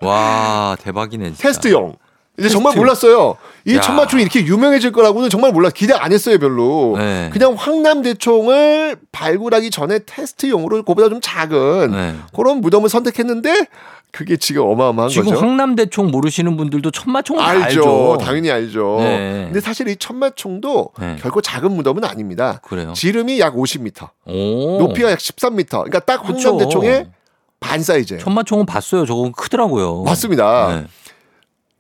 와, 대박이네. 진짜. 테스트용. 이제 정말 테스트. 몰랐어요. 이 야. 천마총이 이렇게 유명해질 거라고는 정말 몰라. 기대 안 했어요, 별로. 네. 그냥 황남대총을 발굴하기 전에 테스트용으로 그보다 좀 작은 네. 그런 무덤을 선택했는데 그게 지금 어마어마한 지금 거죠. 황남대총 모르시는 분들도 천마총은 다 알죠. 알죠. 당연히 알죠. 네. 근데 사실 이 천마총도 네. 결코 작은 무덤은 아닙니다. 그래요. 지름이 약 50m, 오. 높이가 약 13m. 그러니까 딱. 황남대총의 반 사이즈예요. 천마총은 봤어요. 저거 크더라고요. 맞습니다.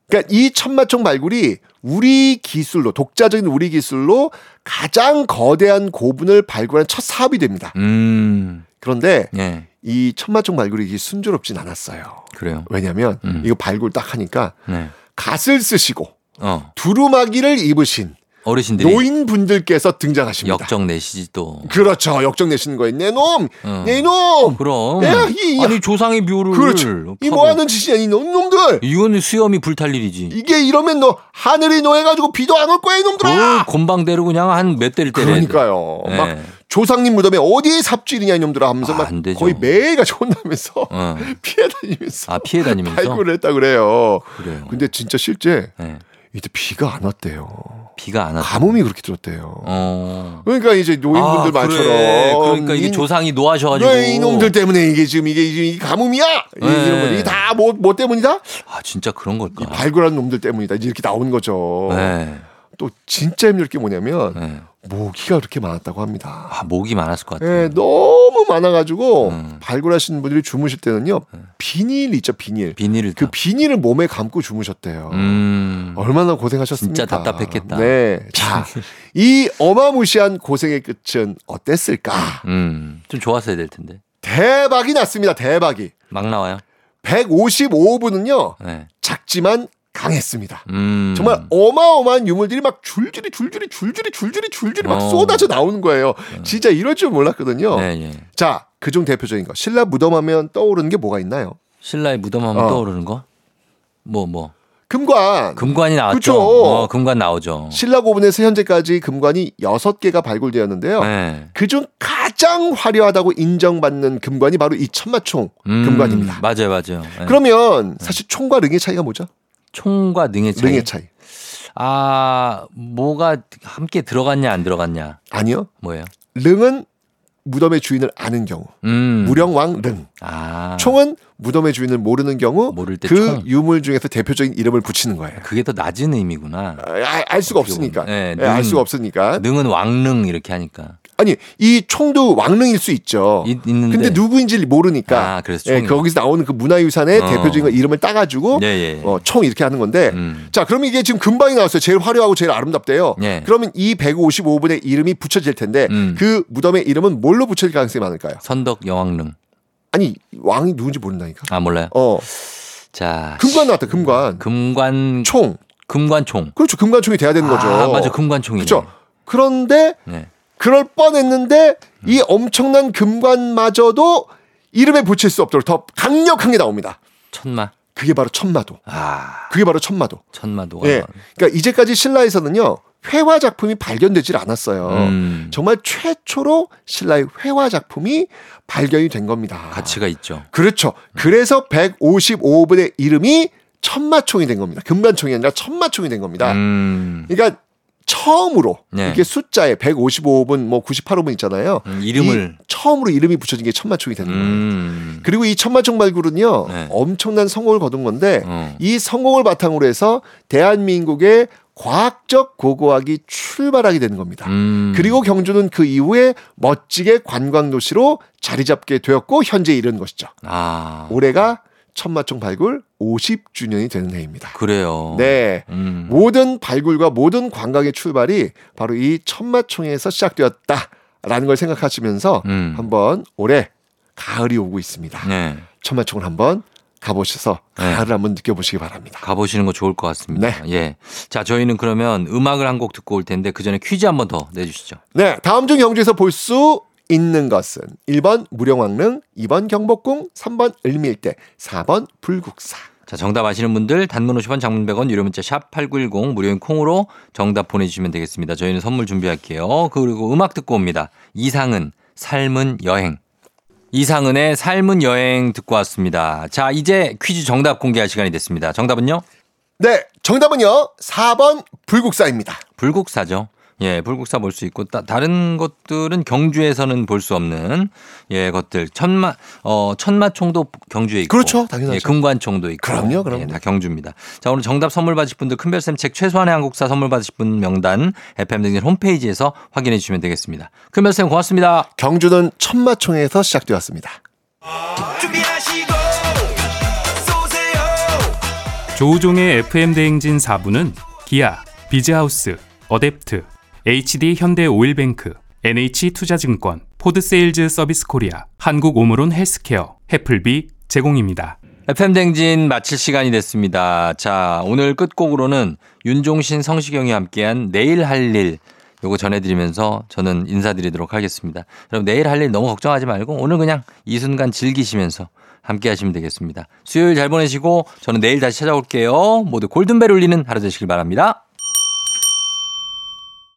네. 그러니까 이 천마총 발굴이 우리 기술로 독자적인 우리 기술로 가장 거대한 고분을 발굴한 첫 사업이 됩니다. 음. 그런데 예. 이 천마총 발굴이 이게 순조롭진 않았어요. 그래요. 왜냐하면 음. 이거 발굴 딱 하니까 네. 갓을 쓰시고 어. 두루마기를 입으신 어르신들이 노인분들께서 등장하십니다. 역정 내시지 또. 그렇죠. 역정 내시는 거예요. 내 놈, 어. 내 놈. 그럼. 야, 이, 아니 조상의 묘를 그렇죠. 이 파고. 뭐 하는 짓이냐, 이 놈- 놈들. 이거는 수염이 불탈 일이지. 이게 이러면 너 하늘이 노해가지고 비도 안 올 거야, 이 놈들아. 그 곤방대로 그냥 한 몇 대를 때려야 돼. 그러니까요. 네. 막 조상님 무덤에 어디에 삽질이냐 이놈들아 하면서 막안 되죠. 거의 매일같이 혼나면서 어. 피해 다니면서 아 피해 다니면서. 발굴을 했다 그래요. 그래요. 근데 진짜 실제 네. 이때 비가 안 왔대요. 비가 안 왔. 가뭄이 그렇게 들었대요. 어. 그러니까 이제 노인분들 아, 말처럼 그래. 그러니까 이게 이- 조상이 노하셔가지고. 왜 이놈들 때문에 이게 지금 이게 지금 이 가뭄이야? 이- 네. 이런 거 이게 다뭐 뭐 때문이다? 아 진짜 그런 걸까? 발굴한 놈들 때문이다. 이제 이렇게 나오는 거죠. 네. 또 진짜 힘들 게 뭐냐면 네. 모기가 그렇게 많았다고 합니다. 아 목이 많았을 것 같아. 예, 너무 많아가지고 음. 발굴하시는 분들이 주무실 때는요 비닐 있죠 비닐 비닐을 그 다. 비닐을 몸에 감고 주무셨대요. 음. 얼마나 고생하셨습니까? 진짜 답답했겠다. 네, 자, 이 어마무시한 고생의 끝은 어땠을까? 음. 좀 좋았어야 될 텐데. 대박이 났습니다. 대박이. 막 나와요. 155분은요 네. 작지만 강했습니다. 음. 정말 어마어마한 유물들이 막 줄줄이 줄줄이 줄줄이 줄줄이 줄줄이 막 어. 쏟아져 나오는 거예요. 진짜 이럴 줄 몰랐거든요. 네, 예. 자, 그중 대표적인 거. 신라 무덤하면 떠오르는 게 뭐가 있나요? 신라의 무덤하면 어. 떠오르는 거? 뭐 뭐. 금관. 금관이 나왔죠. 그쵸. 어, 금관 나오죠. 신라 고분에서 현재까지 금관이 6개가 발굴되었는데요. 네. 그중 가장 화려하다고 인정받는 금관이 바로 이 천마총 음, 금관입니다. 맞아요, 맞아요. 네. 그러면 사실 총과 릉의 차이가 뭐죠? 총과 능의 차이. 릉의 차이. 아, 뭐가 함께 들어갔냐 안 들어갔냐? 아니요. 뭐예요? 릉은 무덤의 주인을 아는 경우. 음. 무령왕 릉. 아. 총은 무덤의 주인을 모르는 경우 모를 때 그 총. 유물 중에서 대표적인 이름을 붙이는 거예요. 그게 더 낮은 의미구나. 아, 알 수가 없으니까. 네, 예, 알 능. 수가 없으니까. 능은 왕능 이렇게 하니까. 아니 이 총도 왕릉일 수 있죠. 있, 있는데. 근데 누구인지 모르니까. 아, 그래서 예. 거기서 나오는 그 문화유산의 어. 대표적인 거 이름을 따가지고 예, 예. 어, 총 이렇게 하는 건데. 음. 자, 그러면 이게 지금 금방이 나왔어요. 제일 화려하고 제일 아름답대요. 예. 그러면 이 155분의 이름이 붙여질 텐데 음. 그 무덤의 이름은 뭘로 붙여질 가능성이 많을까요? 선덕 여왕릉. 아니 왕이 누군지 모른다니까. 아, 몰라요. 어, 자. 금관 나왔다. 금관. 금관 총. 금관총. 그렇죠. 금관총이 돼야 되는 거죠. 아, 맞아. 금관총이네. 그렇죠. 그런데 네. 그럴 뻔했는데 이 엄청난 금관마저도 이름에 붙일 수 없도록 더 강력한 게 나옵니다. 천마. 그게 바로 천마도. 아, 그게 바로 천마도. 천마도가. 예. 그러니까 이제까지 신라에서는요. 회화 작품이 발견되질 않았어요. 음. 정말 최초로 신라의 회화 작품이 발견이 된 겁니다. 가치가 있죠. 그렇죠. 그래서 155분의 이름이 천마총이 된 겁니다. 금관총이 아니라 천마총이 된 겁니다. 음. 그러니까 처음으로 네. 이게 숫자에 155분 뭐 98호분 있잖아요. 음, 이름을. 이 처음으로 이름이 붙여진 게 천마총이 되는 거예요. 음. 그리고 이 천마총 발굴은요 네. 엄청난 성공을 거둔 건데 어. 이 성공을 바탕으로 해서 대한민국의 과학적 고고학이 출발하게 되는 겁니다. 음. 그리고 경주는 그 이후에 멋지게 관광 도시로 자리 잡게 되었고 현재 이른 것이죠. 아. 올해가 천마총 발굴 50주년이 되는 해입니다. 그래요. 네. 음. 모든 발굴과 모든 관광의 출발이 바로 이 천마총에서 시작되었다라는 걸 생각하시면서 음. 한번 올해 가을이 오고 있습니다. 네. 천마총을 한번 가보셔서 네. 가을을 한번 느껴보시기 바랍니다. 가보시는 거 좋을 것 같습니다. 네. 예. 자, 저희는 그러면 음악을 한 곡 듣고 올 텐데 그 전에 퀴즈 한번 더 내주시죠. 네, 다음 중 경주에서 볼 수 있는 것은 1번 무령왕릉, 2번 경복궁, 3번 을밀대, 4번 불국사. 자, 정답 아시는 분들 단문 50원 장문 100원 유료 문자 샵 8910 무료인 콩으로 정답 보내주시면 되겠습니다. 저희는 선물 준비할게요. 그리고 음악 듣고 옵니다. 이상은 삶은 여행. 이상은의 삶은 여행 듣고 왔습니다. 자, 이제 퀴즈 정답 공개할 시간이 됐습니다. 정답은요? 네, 정답은요. 4번 불국사입니다. 불국사죠. 예, 불국사 볼 수 있고 따, 다른 것들은 경주에서는 볼 수 없는 예 것들 천마 어 천마총도 경주에 있고 그렇죠, 당연하죠. 예, 금관총도 있고 그럼요, 그럼요. 예, 다 경주입니다. 자 오늘 정답 선물 받으실 분들 큰별쌤 책 최소한의 한국사 선물 받으실 분 명단 FM 등진 홈페이지에서 확인해 주시면 되겠습니다. 큰별쌤 고맙습니다. 경주는 천마총에서 시작되었습니다. 준비하시고 쏘세요 조우종의 FM 대행진 4부는 기아, 비즈하우스, 어댑트, HD 현대 오일뱅크, NH 투자증권, 포드세일즈 서비스 코리아, 한국 오므론 헬스케어, 해플비 제공입니다. FM 대행진 마칠 시간이 됐습니다. 자, 오늘 끝곡으로는 윤종신 성시경이 함께한 내일 할 일 요거 전해드리면서 저는 인사드리도록 하겠습니다. 여러분 내일 할 일 너무 걱정하지 말고 오늘 그냥 이 순간 즐기시면서 함께 하시면 되겠습니다. 수요일 잘 보내시고 저는 내일 다시 찾아올게요. 모두 골든벨 울리는 하루 되시길 바랍니다.